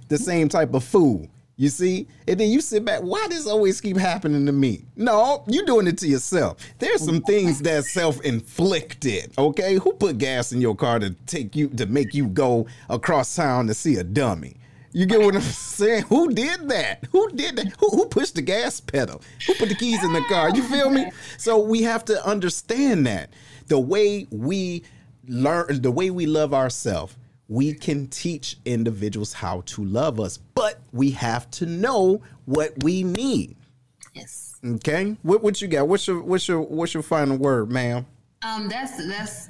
the same type of food, you see? And then you sit back, why does always keep happening to me? No, you're doing it to yourself. There's some things that's self-inflicted, okay? Who put gas in your car to take you to make you go across town to see a dummy? You get what I'm saying? Who did that? Who did that? Who, who pushed the gas pedal? Who put the keys in the car? You feel me? So we have to understand that the way we learn, the way we love ourselves we can teach individuals how to love us, but we have to know what we need. Yes. Okay. What what you got? What's your what's your what's your final word, ma'am? Um, that's that's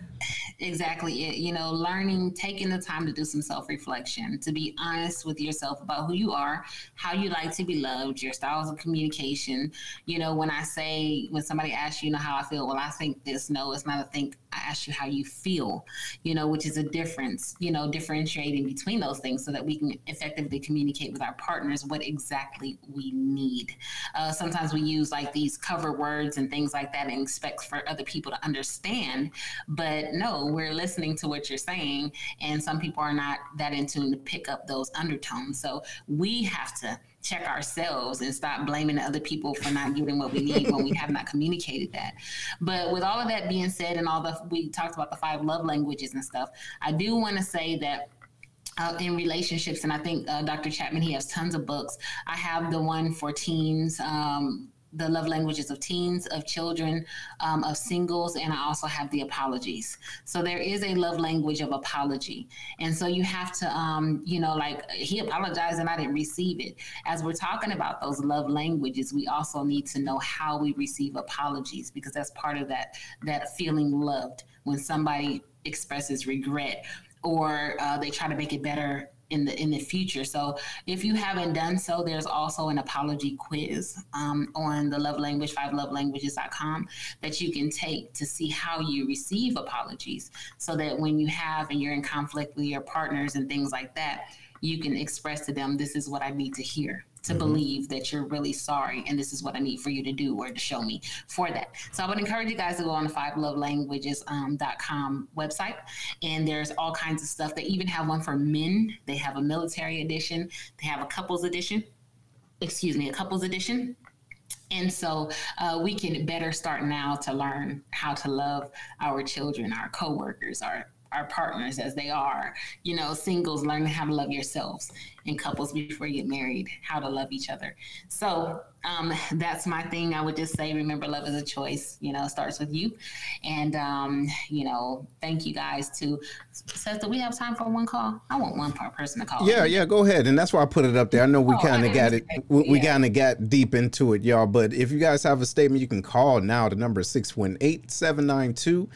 exactly it. You know, learning, taking the time to do some self reflection, to be honest with yourself about who you are, how you like to be loved, your styles of communication. You know, when I say, when somebody asks you, you know, how I feel, well, I think this. No, it's not a think. I ask you how you feel, you know, which is a difference, you know, differentiating between those things so that we can effectively communicate with our partners what exactly we need. Uh, sometimes we use like these cover words and things like that and expect for other people to understand. But no, we're listening to what you're saying. And some people are not that in tune to pick up those undertones. So we have to check ourselves and stop blaming other people for not getting what we need when we have not communicated that. But with all of that being said, and all the we talked about the five love languages and stuff, I do want to say that uh, in relationships, and I think uh, Dr. Chapman he has tons of books. I have the one for teens. Um, the love languages of teens, of children, um, of singles, and I also have the apologies. So there is a love language of apology. And so you have to, um, you know, like he apologized and I didn't receive it. As we're talking about those love languages, we also need to know how we receive apologies because that's part of that, that feeling loved when somebody expresses regret or uh, they try to make it better in the in the future. So if you haven't done so, there's also an apology quiz um, on the love language five love languages.com that you can take to see how you receive apologies, so that when you have and you're in conflict with your partners and things like that, you can express to them, "This is what I need to hear." To mm-hmm. believe that you're really sorry and this is what I need for you to do or to show me for that. So I would encourage you guys to go on the five love um, website and there's all kinds of stuff. They even have one for men. They have a military edition. They have a couples edition. Excuse me, a couples edition. And so uh, we can better start now to learn how to love our children, our coworkers, our our partners as they are. You know, singles learning how to love yourselves, and couples before you get married, how to love each other. So um, that's my thing. I would just say, remember, love is a choice. You know, starts with you. And um, you know, thank you guys to. Seth, do we have time for one call? I want one person to call. Yeah, yeah, go ahead. And that's why I put it up there. I know we oh, kind of got it. We, we kind of got deep into it, y'all. But if you guys have a statement, you can call now. The number is 618 792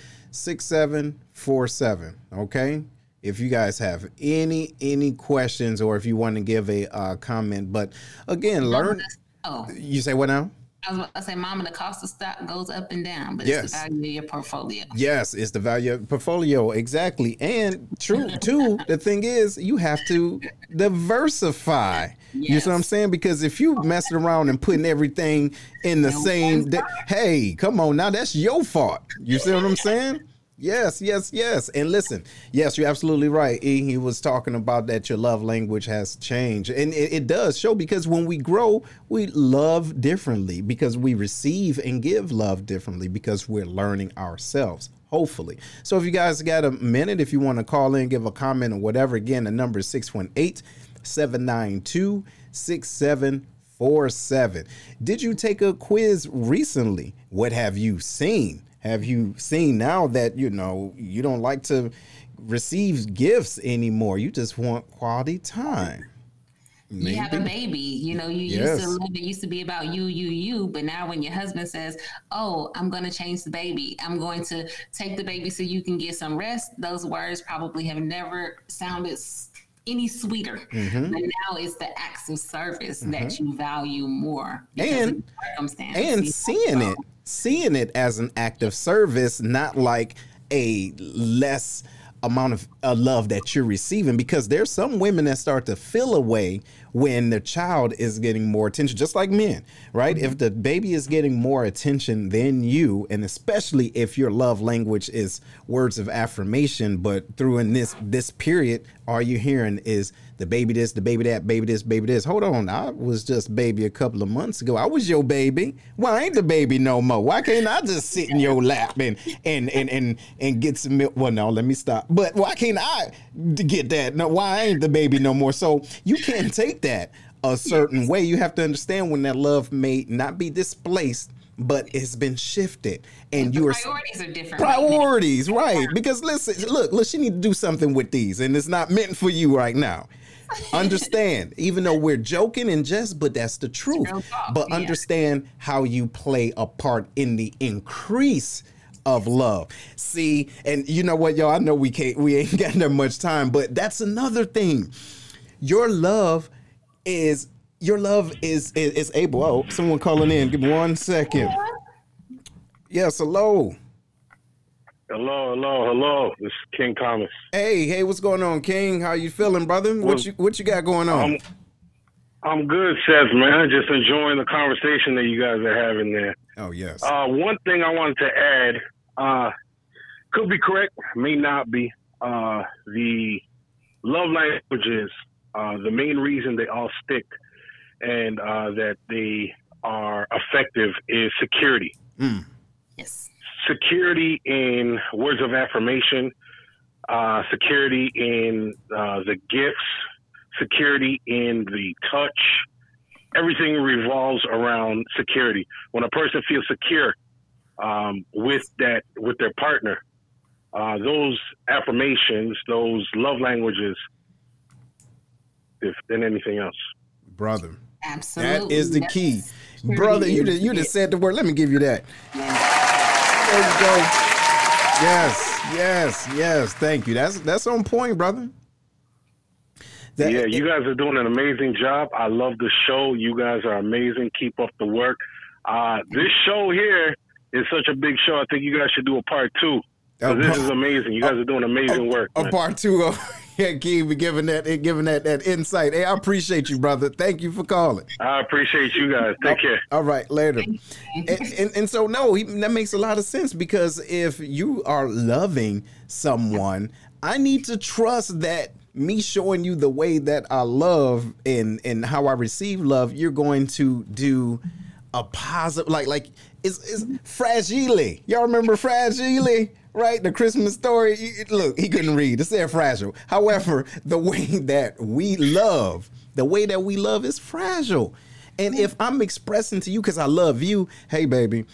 6747. Okay. If you guys have any any questions or if you want to give a uh, comment, but again, learn. Oh, you say what now? I was about to say, Mama, the cost of stock goes up and down, but yes. it's the value of your portfolio. Yes, it's the value of portfolio exactly. And true too. the thing is, you have to diversify. Yes. You see what I'm saying? Because if you messing around and putting everything in the no same, day, hey, come on now, that's your fault. You see what I'm saying? Yes, yes, yes. And listen, yes, you're absolutely right. He was talking about that your love language has changed. And it, it, does show because when we grow, we love differently because we receive and give love differently because we're learning ourselves, hopefully. So if you guys got a minute, if you want to call in, give a comment or whatever, again, the number is 618 792 6747. Did you take a quiz recently? What have you seen? Have you seen now that you know you don't like to receive gifts anymore? You just want quality time. Maybe. You have a baby, you know, you yes. used to live, it used to be about you, you, you. But now when your husband says, Oh, I'm going to change the baby, I'm going to take the baby so you can get some rest, those words probably have never sounded any sweeter. Mm-hmm. But now it's the acts of service mm-hmm. that you value more. And, and seeing it, seeing it as an act of service, not like a less amount of uh, love that you're receiving because there's some women that start to feel away when the child is getting more attention just like men right mm-hmm. if the baby is getting more attention than you and especially if your love language is words of affirmation but through in this this period all you're hearing is the baby this, the baby that, baby this, baby this. Hold on, I was just baby a couple of months ago. I was your baby. Why ain't the baby no more? Why can't I just sit in your lap and and and and and get some milk? Well, no, let me stop. But why can't I get that? No, why ain't the baby no more? So you can't take that a certain way. You have to understand when that love may not be displaced but it's been shifted and you are priorities are different priorities right, right. because listen look look she need to do something with these and it's not meant for you right now understand, even though we're joking and just, but that's the truth. But understand how you play a part in the increase of love. See, and you know what, y'all? I know we can't, we ain't got that much time, but that's another thing. Your love is your love is is, is able. Oh, someone calling in. Give me one second. Yes, hello. Hello, hello, hello. This is King Thomas. Hey, hey, what's going on, King? How you feeling, brother? What well, you what you got going on? I'm, I'm good, Seth, man. Just enjoying the conversation that you guys are having there. Oh yes. Uh, one thing I wanted to add, uh, could be correct, may not be. Uh, the love languages, uh, the main reason they all stick and uh, that they are effective is security. Mm. Yes security in words of affirmation, uh, security in uh, the gifts, security in the touch. Everything revolves around security. When a person feels secure um, with that with their partner, uh, those affirmations, those love languages, if than anything else, brother. Absolutely, that is the key, brother. You just, you just said the word. Let me give you that. There you go. Yes, yes, yes. Thank you. That's that's on point, brother. That, yeah, you guys are doing an amazing job. I love the show. You guys are amazing. Keep up the work. Uh, this show here is such a big show. I think you guys should do a part two. Uh, this is amazing. You guys are doing amazing work. A, part two of yeah, King, giving that giving that that insight. Hey, I appreciate you, brother. Thank you for calling. I appreciate you guys. Take care. All right, later. and, and, and so no, he, that makes a lot of sense because if you are loving someone, I need to trust that me showing you the way that I love and and how I receive love, you're going to do a positive like like it's, it's fragile. Y'all remember fragile? Right? The Christmas story. Look, he couldn't read. It's said fragile. However, the way that we love, the way that we love is fragile. And if I'm expressing to you because I love you, hey baby,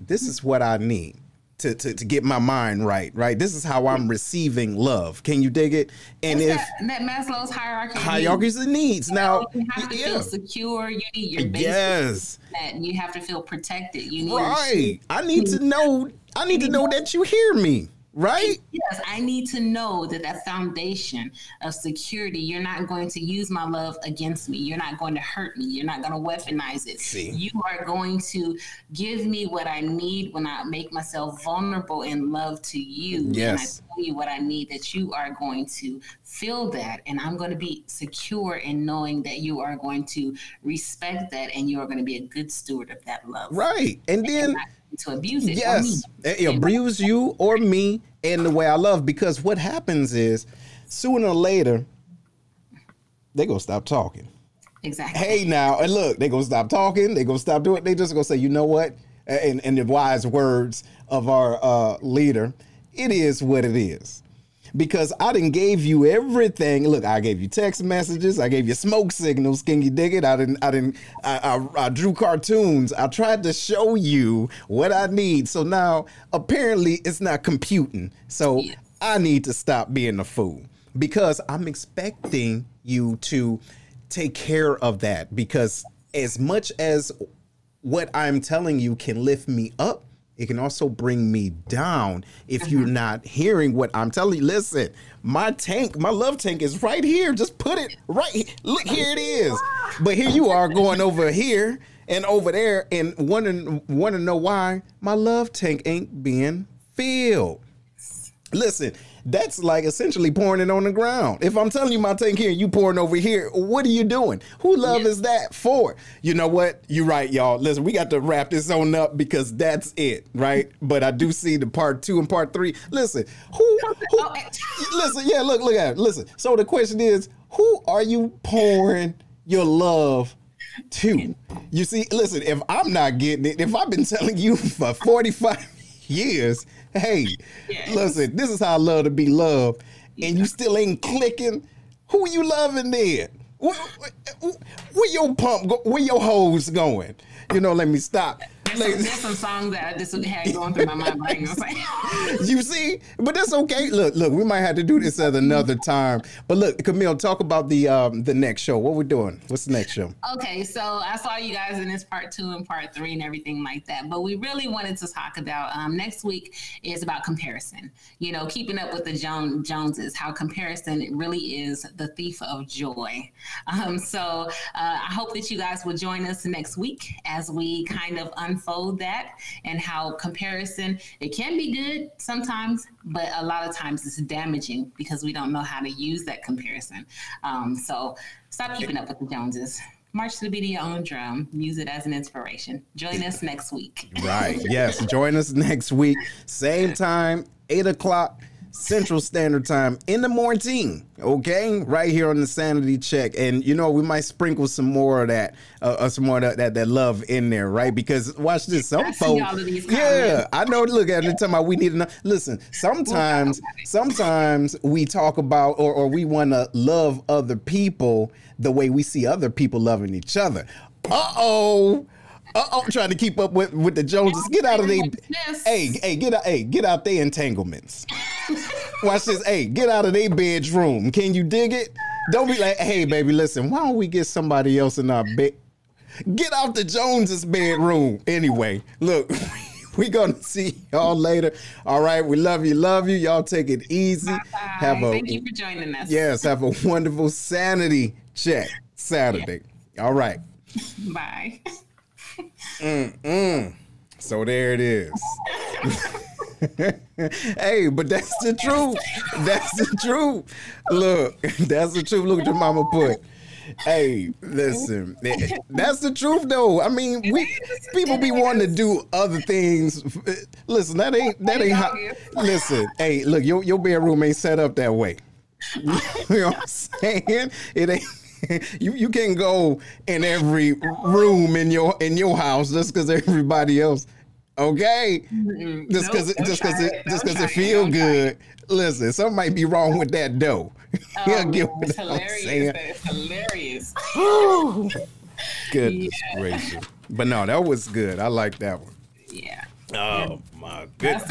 this is what I need. To, to, to get my mind right, right? This is how I'm receiving love. Can you dig it? And if that, that Maslow's hierarchy hierarchies of needs. You now you have to yeah. feel secure. You need your basic yes. That you have to feel protected. You need right. I need to know I need to know that you hear me, right? Yes, I need to know that that foundation of security, you're not going to use my love against me. You're not going to hurt me. You're not going to weaponize it. See. You are going to give me what I need when I make myself vulnerable in love to you. Yes. And I tell you what I need, that you are going to feel that. And I'm going to be secure in knowing that you are going to respect that and you are going to be a good steward of that love. Right. And, and then to abuse it. Yes, it abuse you or me in the way I love. Because what happens is, sooner or later, they gonna stop talking. Exactly. Hey now, and look, they gonna stop talking. They gonna stop doing. They just gonna say, you know what? And, and the wise words of our uh, leader, it is what it is. Because I didn't gave you everything. Look, I gave you text messages, I gave you smoke signals. Can you dig it? I didn't. I didn't. I, I, I drew cartoons. I tried to show you what I need. So now apparently it's not computing. So. I need to stop being a fool because I'm expecting you to take care of that because as much as what I'm telling you can lift me up, it can also bring me down if uh-huh. you're not hearing what I'm telling you. Listen, my tank, my love tank is right here. Just put it right. Look, here it is. But here you are going over here and over there and wanting want to know why my love tank ain't being filled. Listen, that's like essentially pouring it on the ground. If I'm telling you my tank here, you pouring over here, what are you doing? Who love is that for? You know what? You're right, y'all. Listen, we got to wrap this on up because that's it, right? But I do see the part two and part three. Listen, who, who listen, yeah, look, look at it. Listen. So the question is, who are you pouring your love to? You see, listen, if I'm not getting it, if I've been telling you for 45 years, hey, yes. listen, this is how I love to be loved, and you still ain't clicking. Who you loving then? Where, where, where your pump? Go, where your hose going? You know, let me stop. There's, some, there's some songs that I just had going through my mind, but I ain't gonna say. you see, but that's okay. Look, look, we might have to do this at another time. But look, Camille, talk about the um the next show. What we're doing? What's the next show? Okay, so I saw you guys in this part two and part three and everything like that. But we really wanted to talk about um, next week is about comparison. You know, keeping up with the Jones Joneses, how comparison really is the thief of joy. Um, so uh, I hope that you guys will join us next week as we kind of unfold unfold that and how comparison it can be good sometimes but a lot of times it's damaging because we don't know how to use that comparison. Um, so stop keeping up with the joneses. March to the beat of your own drum. Use it as an inspiration. Join us next week. Right. Yes join us next week. Same time 8 o'clock Central Standard Time in the morning. Okay, right here on the Sanity Check, and you know we might sprinkle some more of that, uh, uh some more of that, that, that love in there, right? Because watch this, some folks, yeah, I know. Look at the time we need to listen. Sometimes, sometimes we talk about or or we want to love other people the way we see other people loving each other. Uh oh. Uh oh, trying to keep up with, with the Joneses. Get out of there. Hey, hey, get out, hey, get out their entanglements. Watch this. Hey, get out of their bedroom. Can you dig it? Don't be like, hey, baby, listen, why don't we get somebody else in our bed? Get out the Joneses bedroom. Anyway, look, we gonna see y'all later. All right, we love you, love you. Y'all take it easy. Bye-bye. Have a thank you for joining us. Yes, have a wonderful sanity check Saturday. Yeah. All right. Bye. Mm-mm. So there it is. hey, but that's the truth. That's the truth. Look, that's the truth. Look at your mama put. Hey, listen, that's the truth though. I mean, we people be wanting to do other things. Listen, that ain't that ain't how. Listen, hey, look, your your bedroom ain't set up that way. You know what I'm saying? It ain't you you can't go in every room in your in your house just because everybody else. Okay, mm just because nope, just because it, it just because it feel good. Listen, something might be wrong with that dough. Um, it's hilarious. It's hilarious. Goodness yeah. gracious! But no, that was good. I like that one. Yeah. Oh my goodness.